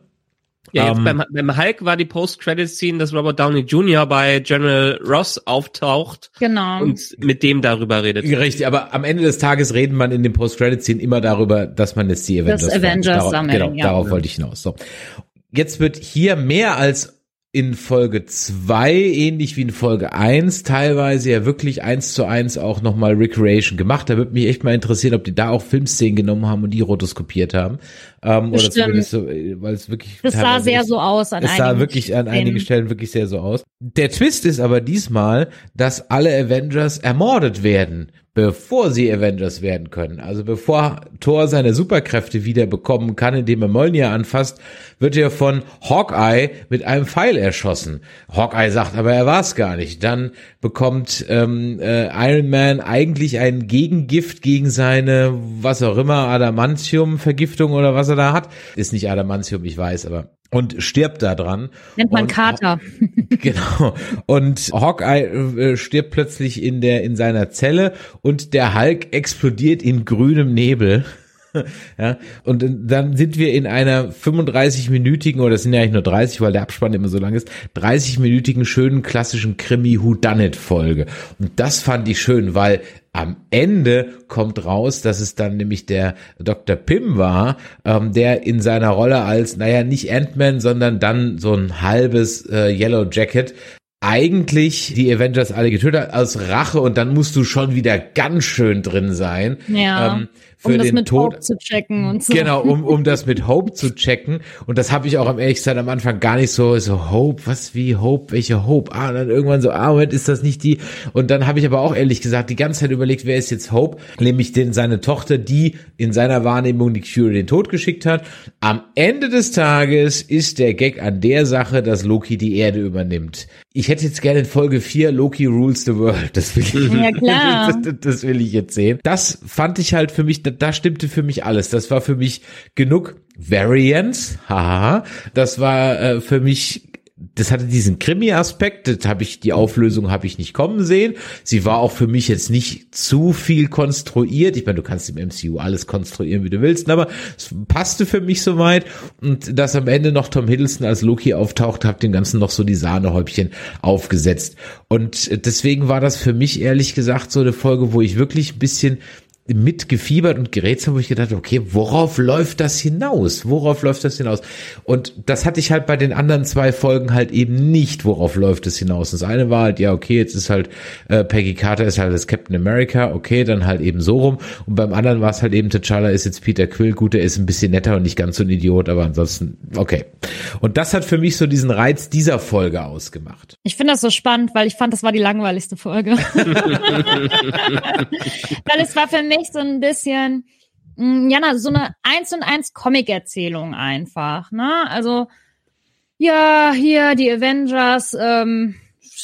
Ja, jetzt Ähm, beim, beim Hulk war die Post-Credit-Scene, dass Robert Downey Jr. bei General Ross auftaucht Genau. und mit dem darüber redet. Richtig, aber am Ende des Tages reden man in den Post-Credit-Szenen immer darüber, dass man jetzt die Avengers Das Avengers darauf, sammeln, Genau, ja. darauf wollte ich hinaus. So. Jetzt wird hier mehr als in Folge zwei ähnlich wie in Folge eins teilweise ja wirklich eins zu eins auch nochmal Recreation gemacht. Da würde mich echt mal interessieren, ob die da auch Filmszenen genommen haben und die rotoskopiert haben. Ähm, oder zumindest so, äh, weil es wirklich das sah sehr so aus an es sah wirklich an einigen Stellen wirklich sehr so aus. Der Twist ist aber diesmal, dass alle Avengers ermordet werden, bevor sie Avengers werden können. Also bevor Thor seine Superkräfte wieder bekommen kann, indem er Mjolnir anfasst, wird er von Hawkeye mit einem Pfeil erschossen. Hawkeye sagt aber, er war es gar nicht. Dann bekommt ähm, äh, Iron Man eigentlich ein Gegengift gegen seine, was auch immer, Adamantium-Vergiftung oder was er da hat. Ist nicht Adamantium, ich weiß, aber und stirbt da dran. Nennt man Und- Kater. Genau. Und Hawkeye äh, stirbt plötzlich in der in seiner Zelle und der Hulk explodiert in grünem Nebel. Ja, und dann sind wir in einer 35-minütigen, oder es sind ja eigentlich nur 30, weil der Abspann immer so lang ist, 30-minütigen schönen klassischen Krimi-Whodunit-Folge. Und das fand ich schön, weil am Ende kommt raus, dass es dann nämlich der Dr. Pym war, ähm, der in seiner Rolle als, naja, nicht Ant-Man, sondern dann so ein halbes äh, Yellow Jacket eigentlich die Avengers alle getötet hat, aus Rache und dann musst du schon wieder ganz schön drin sein. Ja. Ähm, für um das den mit Tod. Hope zu checken und so. Genau, um, um das mit Hope zu checken. Und das habe ich auch am ehrlich gesagt am Anfang gar nicht so, so Hope, was wie Hope, welche Hope? Ah, und dann irgendwann so, ah, Moment, ist das nicht die? Und dann habe ich aber auch ehrlich gesagt die ganze Zeit überlegt, wer ist jetzt Hope? Nämlich den, seine Tochter, die in seiner Wahrnehmung die Fury den Tod geschickt hat. Am Ende des Tages ist der Gag an der Sache, dass Loki die Erde übernimmt. Ich hätte jetzt gerne in Folge 4 Loki rules the world. Das will ich, Ja, klar. Das, das will ich jetzt sehen. Das fand ich halt für mich, da, da stimmte für mich alles. Das war für mich genug Variance, haha. Das war äh, für mich das hatte diesen Krimi-Aspekt, das habe ich, die Auflösung habe ich nicht kommen sehen. Sie war auch für mich jetzt nicht zu viel konstruiert. Ich meine, du kannst im MCU alles konstruieren, wie du willst, aber es passte für mich soweit. Und dass am Ende noch Tom Hiddleston als Loki auftaucht, hat dem Ganzen noch so die Sahnehäubchen aufgesetzt. Und deswegen war das für mich ehrlich gesagt so eine Folge, wo ich wirklich ein bisschen mitgefiebert und gerätselt, wo ich gedacht habe, okay, worauf läuft das hinaus? Worauf läuft das hinaus? Und das hatte ich halt bei den anderen zwei Folgen halt eben nicht, worauf läuft es hinaus. Das eine war halt, ja, okay, jetzt ist halt äh, Peggy Carter ist halt das Captain America, okay, dann halt eben so rum. Und beim anderen war es halt eben, T'Challa ist jetzt Peter Quill, gut, er ist ein bisschen netter und nicht ganz so ein Idiot, aber ansonsten, okay. Und das hat für mich so diesen Reiz dieser Folge ausgemacht. Ich finde das so spannend, weil ich fand, das war die langweiligste Folge. weil es war für mich so ein bisschen, mh, ja, na, so eine eins und eins Comic-Erzählung einfach, ne? Also, ja, hier, die Avengers, ähm,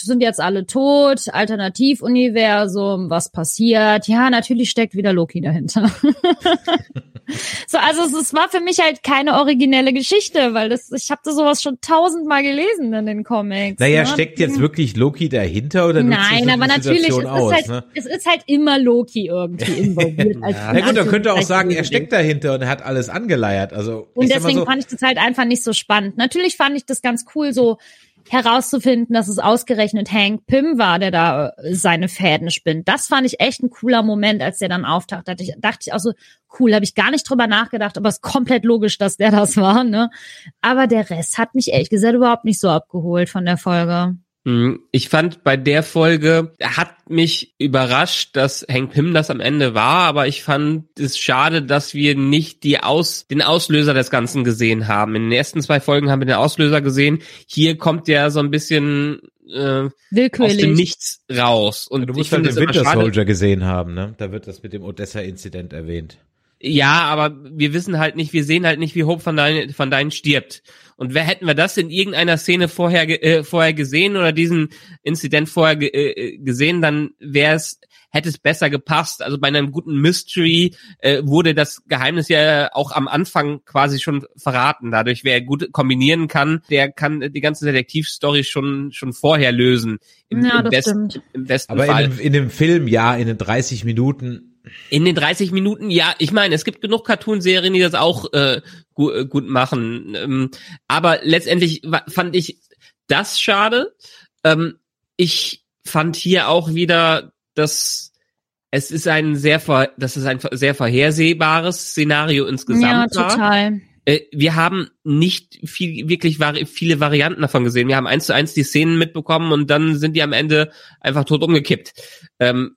sind jetzt alle tot, Alternativuniversum, was passiert? Ja, natürlich steckt wieder Loki dahinter. so, also es, es war für mich halt keine originelle Geschichte, weil das, ich habe das sowas schon tausendmal gelesen in den Comics. Naja, ne? steckt jetzt wirklich Loki dahinter oder Nein, aber natürlich, es Situation ist, aus, halt, ne? es ist halt immer Loki irgendwie involviert. als Na gut, dann könnte er auch sagen, er steckt dahinter und er hat alles angeleiert. Also Und deswegen so, fand ich das halt einfach nicht so spannend. Natürlich fand ich das ganz cool, so herauszufinden, dass es ausgerechnet Hank Pym war, der da äh, seine Fäden spinnt. Das fand ich echt ein cooler Moment, als der dann auftaucht. Da dachte ich, auch so, cool, habe ich gar nicht drüber nachgedacht, aber es ist komplett logisch, dass der das war. Ne? Aber der Rest hat mich ehrlich gesagt überhaupt nicht so abgeholt von der Folge. Mhm. Ich fand bei der Folge, hat mich überrascht, dass Hank Pym das am Ende war, aber ich fand es schade, dass wir nicht die Aus, den Auslöser des Ganzen gesehen haben. In den ersten zwei Folgen haben wir den Auslöser gesehen. Hier kommt der so ein bisschen äh, aus dem Willkürlich. Nichts raus. Und du musst halt den Winter. Soldier gesehen haben, ne? Da wird das mit dem Odessa-Inzident erwähnt. Ja, aber wir wissen halt nicht, wir sehen halt nicht, wie Hope von deinen, von deinen stirbt. Und wer hätten wir das in irgendeiner Szene vorher, äh, vorher gesehen oder diesen Inzident vorher ge äh, gesehen, dann wäre es, hätte es besser gepasst. Also bei einem guten Mystery äh, wurde das Geheimnis ja auch am Anfang quasi schon verraten. Dadurch, wer gut kombinieren kann, der kann die ganze Detektivstory schon schon vorher lösen. Im, Ja, im besten, stimmt. Im besten Aber Fall. in dem, in dem Film, ja, in den 30 Minuten, In den 30 Minuten, ja, ich meine, es gibt genug Cartoonserien, die das auch äh, gu äh, gut machen. Ähm, aber letztendlich fand ich das schade. Ähm, ich fand hier auch wieder, dass es ist ein sehr ver das ist ein sehr vorhersehbares Szenario Ja, insgesamt. war. total. Äh, wir haben nicht viel, wirklich vari viele Varianten davon gesehen. Wir haben eins zu eins die Szenen mitbekommen und dann sind die am Ende einfach tot umgekippt. Ähm,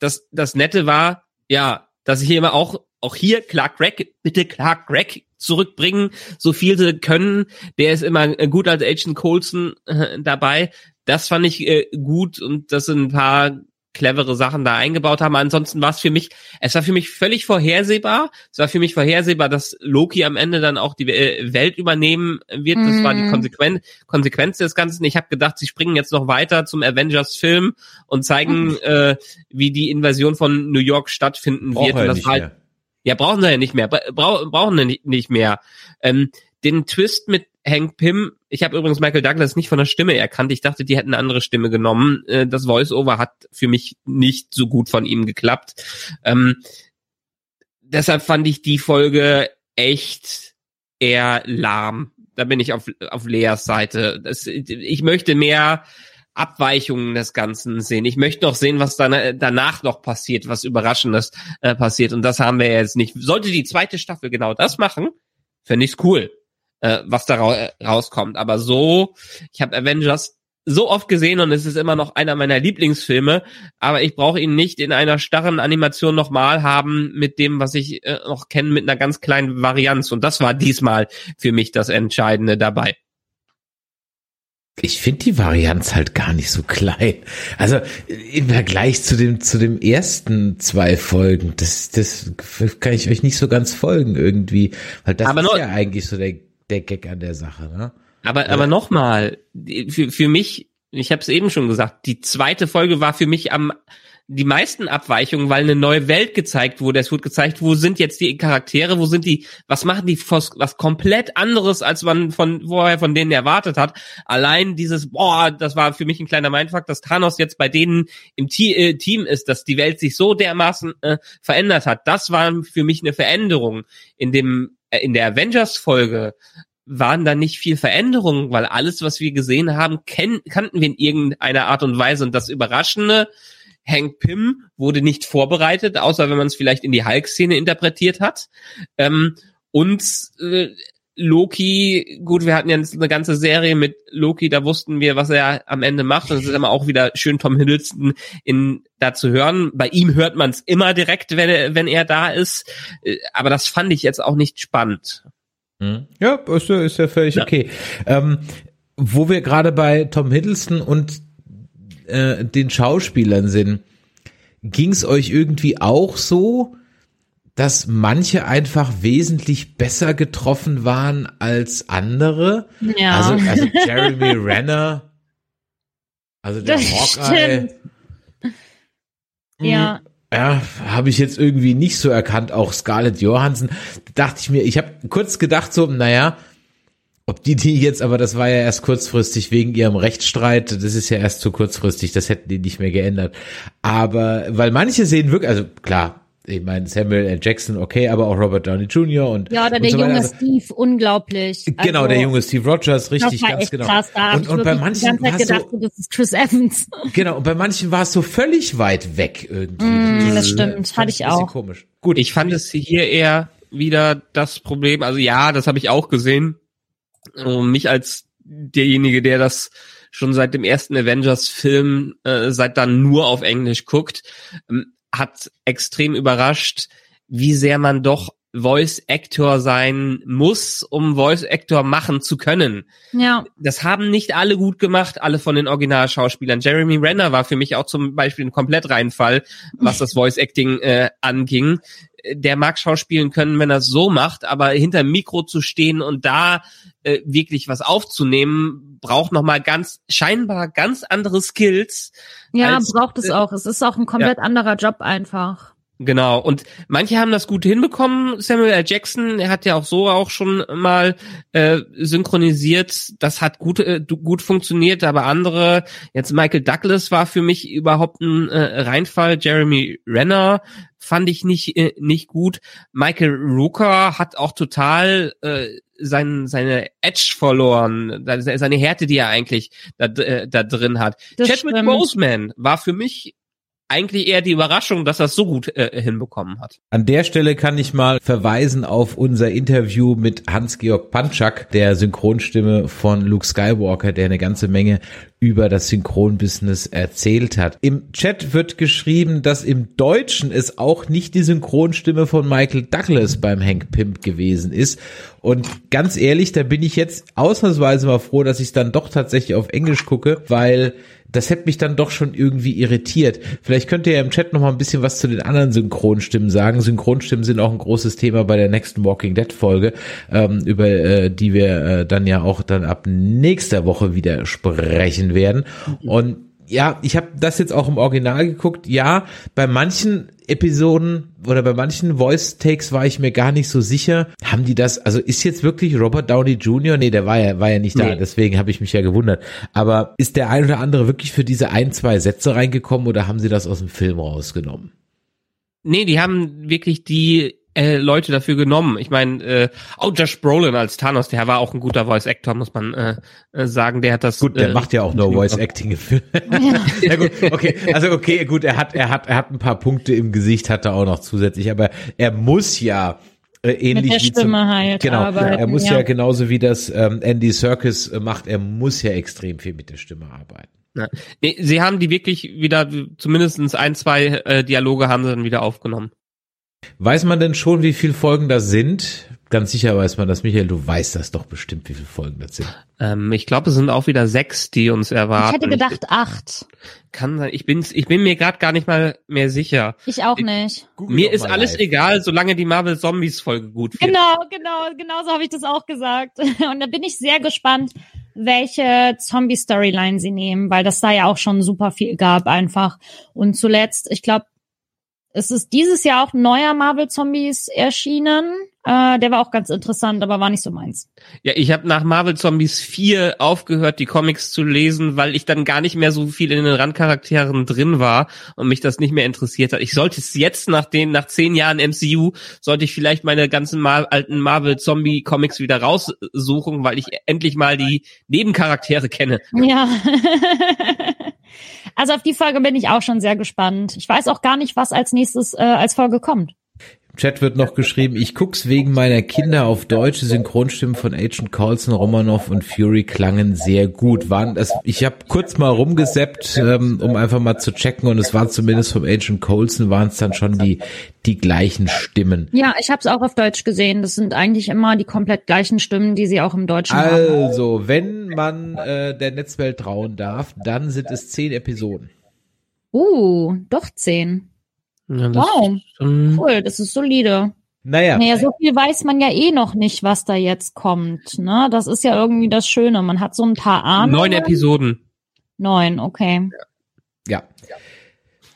das, das Nette war, ja, dass ich hier immer auch, auch hier Clark Gregg, bitte Clark Gregg zurückbringen, so viel sie können. Der ist immer äh, gut als Agent Coulson äh, dabei. Das fand ich äh, gut und das sind ein paar clevere Sachen da eingebaut haben. Ansonsten war es für mich, es war für mich völlig vorhersehbar. Es war für mich vorhersehbar, dass Loki am Ende dann auch die äh, Welt übernehmen wird. Das war die Mhm. Konsequen Konsequenz des Ganzen. Ich habe gedacht, sie springen jetzt noch weiter zum Avengers-Film und zeigen, äh, wie die Invasion von New York stattfinden braucht wird. Und das war halt mehr. ja, brauchen sie ja nicht mehr. Bra brauchen sie nicht, nicht mehr. Ähm, den Twist mit Hank Pym, ich habe übrigens Michael Douglas nicht von der Stimme erkannt. Ich dachte, die hätten eine andere Stimme genommen. Äh, das Voice-Over hat für mich nicht so gut von ihm geklappt. Ähm, deshalb fand ich die Folge echt eher lahm. Da bin ich auf, auf Leas Seite. Das, ich möchte mehr Abweichungen des Ganzen sehen. Ich möchte noch sehen, was dann, danach noch passiert, was Überraschendes äh, passiert. Und das haben wir jetzt nicht. Sollte die zweite Staffel genau das machen, fände ich's cool, äh, was da ra rauskommt. Aber so, ich habe Avengers so oft gesehen und es ist immer noch einer meiner Lieblingsfilme, aber ich brauche ihn nicht in einer starren Animation nochmal haben mit dem, was ich äh, noch kenne, mit einer ganz kleinen Varianz. Und das war diesmal für mich das Entscheidende dabei. Ich finde die Varianz halt gar nicht so klein. Also im Vergleich zu dem zu dem ersten zwei Folgen, das das kann ich euch nicht so ganz folgen irgendwie, weil das Aber ist ja eigentlich so der der Gag an der Sache, ne? Aber, aber nochmal, für, für mich, ich habe es eben schon gesagt, die zweite Folge war für mich am die meisten Abweichungen, weil eine neue Welt gezeigt wurde. Es wurde gezeigt, wo sind jetzt die Charaktere, wo sind die, was machen die was, komplett anderes, als man von vorher von denen erwartet hat. Allein dieses, boah, das war für mich ein kleiner Mindfuck, dass Thanos jetzt bei denen im Te äh, Team ist, dass die Welt sich so dermaßen äh, verändert hat. Das war für mich eine Veränderung. In dem in der Avengers-Folge waren da nicht viel Veränderungen, weil alles, was wir gesehen haben, kannten wir in irgendeiner Art und Weise. Und das Überraschende, Hank Pym wurde nicht vorbereitet, außer wenn man es vielleicht in die Hulk-Szene interpretiert hat. Ähm, und äh, Loki, gut, wir hatten ja eine ganze Serie mit Loki, da wussten wir, was er am Ende macht. Und es ist immer auch wieder schön, Tom Hiddleston in, da zu hören. Bei ihm hört man es immer direkt, wenn er, wenn er da ist. Äh, Aber das fand ich jetzt auch nicht spannend. Hm? Ja, ist, ja- ist ja völlig Ja. okay. Ähm, wo wir gerade bei Tom Hiddleston und äh, den Schauspielern sind, ging es euch irgendwie auch so, dass manche einfach wesentlich besser getroffen waren als andere? Ja. Also, also Jeremy Renner, also der das Hawkeye. stimmt. Ja. Ja, habe ich jetzt irgendwie nicht so erkannt. Auch Scarlett Johansson, dachte ich mir, ich habe kurz gedacht so, naja, ob die die jetzt, aber das war ja erst kurzfristig wegen ihrem Rechtsstreit, das ist ja erst zu kurzfristig, das hätten die nicht mehr geändert. Aber, weil manche sehen wirklich, also klar, ich meine Samuel L. Jackson, okay, aber auch Robert Downey Jr. und Ja, oder und der so junge Also, Steve, unglaublich. Genau, Also, der junge Steve Rogers, richtig, das war ganz echt genau. krass. Und, ich und bei manchen die ganze war Zeit es gedacht, so, das ist Chris Evans. genau, und bei manchen war es so völlig weit weg irgendwie. Mm, das äh, stimmt, fand hatte ich auch. Komisch. Gut, Ich fand es hier eher wieder das Problem. Also ja, das habe ich auch gesehen. Und mich als derjenige, der das schon seit dem ersten Avengers-Film äh, seit dann nur auf Englisch guckt, ähm, hat extrem überrascht, wie sehr man doch Voice Actor sein muss, um Voice Actor machen zu können Ja. das haben nicht alle gut gemacht, alle von den Originalschauspielern. Jeremy Renner war für mich auch zum Beispiel ein Komplettreinfall, was das Voice Acting äh, anging. Der mag Schauspielen können, wenn er es so macht, aber hinter Mikro zu stehen und da äh, wirklich was aufzunehmen, braucht noch mal ganz scheinbar ganz andere Skills. Ja, als- braucht es auch. Es ist auch ein komplett anderer Job einfach. Genau. Und manche haben das gut hinbekommen. Samuel L. Jackson, er hat ja auch so auch schon mal äh, synchronisiert. Das hat gut äh, gut funktioniert. Aber andere, jetzt Michael Douglas war für mich überhaupt ein äh, Reinfall. Jeremy Renner fand ich nicht äh, nicht gut. Michael Rooker hat auch total äh, sein, seine Edge verloren, seine seine Härte, die er eigentlich da, äh, da drin hat. Das Chadwick stimmt. Boseman war für mich eigentlich eher die Überraschung, dass er es so gut äh, hinbekommen hat. An der Stelle kann ich mal verweisen auf unser Interview mit Hans-Georg Panczak, der Synchronstimme von Luke Skywalker, der eine ganze Menge über das Synchronbusiness erzählt hat. Im Chat wird geschrieben, dass im Deutschen es auch nicht die Synchronstimme von Michael Douglas beim Hank Pimp gewesen ist. Und ganz ehrlich, da bin ich jetzt ausnahmsweise mal froh, dass ich es dann doch tatsächlich auf Englisch gucke, weil das hätte mich dann doch schon irgendwie irritiert. Vielleicht könnt ihr ja im Chat noch mal ein bisschen was zu den anderen Synchronstimmen sagen. Synchronstimmen sind auch ein großes Thema bei der nächsten Walking Dead Folge, ähm, über äh, die wir äh, dann ja auch dann ab nächster Woche wieder sprechen werden. Und ja, ich habe das jetzt auch im Original geguckt. Ja, bei manchen Episoden oder bei manchen Voice Takes war ich mir gar nicht so sicher. Haben die das? Also ist jetzt wirklich Robert Downey Jr. Nee, der war ja war ja nicht da. Nee. Deswegen habe ich mich ja gewundert. Aber ist der ein oder andere wirklich für diese ein zwei Sätze reingekommen oder haben sie das aus dem Film rausgenommen? Nee, die haben wirklich die äh, Leute dafür genommen. Ich meine, äh, auch Josh Brolin als Thanos, der war auch ein guter Voice Actor, muss man äh, äh, sagen. Der hat das Gut, der äh, macht ja auch nur Voice Acting Film. ja gut, okay, also okay, gut, er hat er hat er hat ein paar Punkte im Gesicht, hat er auch noch zusätzlich, aber er muss ja Äh, ähnlich Mit der wie Stimme zum, halt Genau, arbeiten, er muss ja. ja. genauso wie das ähm, Andy Serkis äh, macht, er muss ja extrem viel mit der Stimme arbeiten. Ja. Nee, sie haben die wirklich wieder, zumindestens ein, zwei äh, Dialoge haben sie dann wieder aufgenommen. Weiß man denn schon, wie viele Folgen das sind? Ganz sicher weiß man das, Michael, du weißt das doch bestimmt, wie viele Folgen das sind. Ähm, ich glaube, es sind auch wieder sechs, die uns Ich erwarten. hätte gedacht acht. kann sein. Ich bin, ich bin mir gerade gar nicht mal mehr sicher. Ich auch nicht. Google mir ist alles live. egal, solange die Marvel Zombies Folge gut wird. Genau, genau, genau so habe ich das auch gesagt. Und da bin ich sehr gespannt, welche Zombie-Storyline sie nehmen, weil das da ja auch schon super viel gab einfach. Und zuletzt, ich glaube, es ist dieses Jahr auch ein neuer Marvel Zombies erschienen. Äh, der war auch ganz interessant, aber war nicht so meins. Ja, ich habe nach Marvel Zombies 4 aufgehört, die Comics zu lesen, weil ich dann gar nicht mehr so viel in den Randcharakteren drin war und mich das nicht mehr interessiert hat. Ich sollte es jetzt nach den, nach zehn Jahren MCU, sollte ich vielleicht meine ganzen Mar alten Marvel Zombie Comics wieder raussuchen, weil ich endlich mal die Nebencharaktere kenne. Ja. also auf die Folge bin ich auch schon sehr gespannt. Ich weiß auch gar nicht, was als nächstes äh, als Folge kommt. Chat wird noch geschrieben, ich guck's wegen meiner Kinder auf deutsche Synchronstimmen von Agent Coulson, Romanoff und Fury klangen sehr gut. Waren das, ich habe kurz mal rumgeseppt, ähm, um einfach mal zu checken und es war zumindest vom Agent Coulson waren es dann schon die die gleichen Stimmen. Ja, ich habe es auch auf Deutsch gesehen. Das sind eigentlich immer die komplett gleichen Stimmen, die sie auch im Deutschen haben. Also, wenn man äh, der Netzwelt trauen darf, dann sind es zehn Episoden. Uh, doch zehn. Ja, das Wow, ist schon- cool, das ist solide. Naja, Naja, so viel weiß man ja eh noch nicht, was da jetzt kommt. Ne? Das ist ja irgendwie das Schöne. Man hat so ein paar Ahnungen. Neun Episoden. Neun, okay. Ja.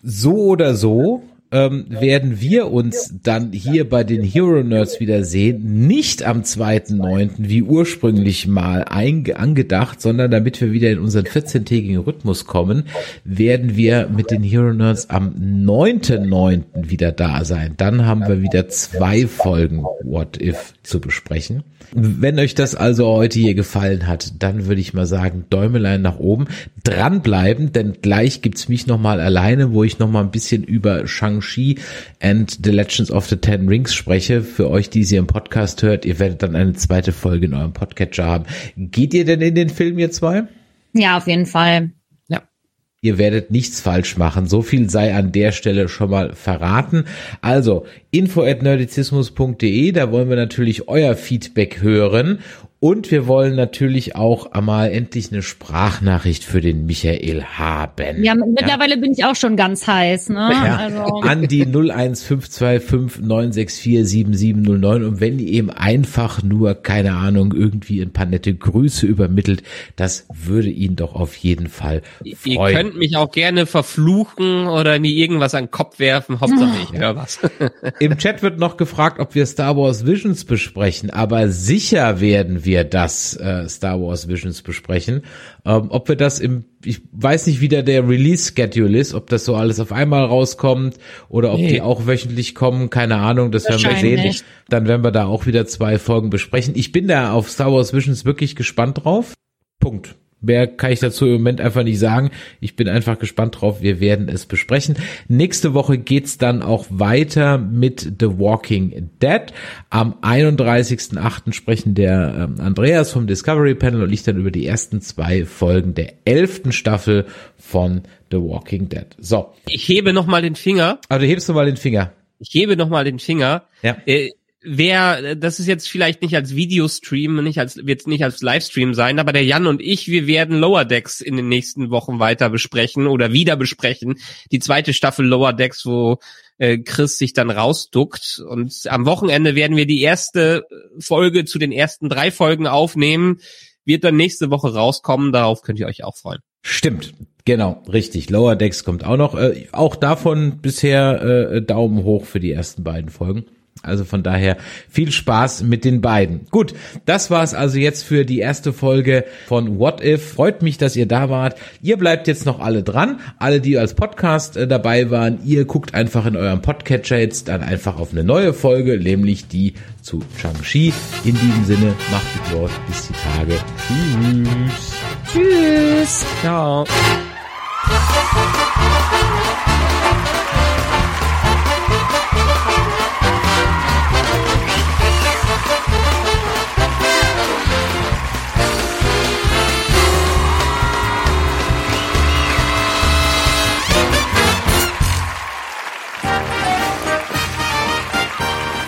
So oder so ähm, werden wir uns dann hier bei den Hero Nerds wiedersehen. Nicht am 2.9. wie ursprünglich mal angedacht, sondern damit wir wieder in unseren 14-tägigen Rhythmus kommen, werden wir mit den Hero Nerds am 9.9. wieder da sein. Dann haben wir wieder zwei Folgen What If zu besprechen. Wenn euch das also heute hier gefallen hat, dann würde ich mal sagen, Däumelein nach oben, dranbleiben, denn gleich gibt's mich nochmal alleine, wo ich nochmal ein bisschen über Shang-Chi and the Legends of the Ten Rings spreche. Für euch, die sie im Podcast hört, ihr werdet dann eine zweite Folge in eurem Podcatcher haben. Geht ihr denn in den Film, ihr zwei? Ja, auf jeden Fall. Ihr werdet nichts falsch machen. So viel sei an der Stelle schon mal verraten. Also, info at nerdizismus.de, da wollen wir natürlich euer Feedback hören. Und wir wollen natürlich auch einmal endlich eine Sprachnachricht für den Michael haben. Ja, mittlerweile bin ich auch schon ganz heiß, ne? Ja, Also, an die 01525 964 7709 und wenn ihr eben einfach nur, keine Ahnung, irgendwie ein paar nette Grüße übermittelt, das würde ihn doch auf jeden Fall Ihr freuen. könnt mich auch gerne verfluchen oder mir irgendwas an den Kopf werfen. Hauptsache ich höre was. Im Chat wird noch gefragt, ob wir Star Wars Visions besprechen, aber sicher werden wir das äh, Star Wars Visions besprechen. Ähm, ob wir das im, ich weiß nicht, wie da der Release-Schedule ist, ob das so alles auf einmal rauskommt oder ob Nee. die auch wöchentlich kommen, keine Ahnung, das werden wir sehen. Wahrscheinlich. Dann werden wir da auch wieder zwei Folgen besprechen. Ich bin da auf Star Wars Visions wirklich gespannt drauf. Punkt. Mehr kann ich dazu im Moment einfach nicht sagen. Ich bin einfach gespannt drauf. Wir werden es besprechen. Nächste Woche geht's dann auch weiter mit The Walking Dead. Am 31.08. sprechen der ähm, Andreas vom Discovery Panel und ich dann über die ersten zwei Folgen der elften Staffel von The Walking Dead. So, Ich hebe noch mal den Finger. aber du hebst du mal den Finger. Ich hebe noch mal den Finger. Ja. Äh, wer, das ist jetzt vielleicht nicht als Videostream, nicht als, wird nicht als Livestream sein, aber der Jan und ich, wir werden Lower Decks in den nächsten Wochen weiter besprechen oder wieder besprechen. Die zweite Staffel Lower Decks, wo äh, Chris sich dann rausduckt. Und am Wochenende werden wir die erste Folge zu den ersten drei Folgen aufnehmen. Wird dann nächste Woche rauskommen. Darauf könnt ihr euch auch freuen. Stimmt, genau, richtig. Lower Decks kommt auch noch. Äh, auch davon bisher äh, Daumen hoch für die ersten beiden Folgen. Also von daher viel Spaß mit den beiden. Gut, das war's also jetzt für die erste Folge von What If. Freut mich, dass ihr da wart. Ihr bleibt jetzt noch alle dran. Alle, die als Podcast äh, dabei waren, ihr guckt einfach in eurem Podcatcher jetzt dann einfach auf eine neue Folge, nämlich die zu Shang-Chi. In diesem Sinne, macht es dort bis die Tage. Tschüss. tschüss. Ciao.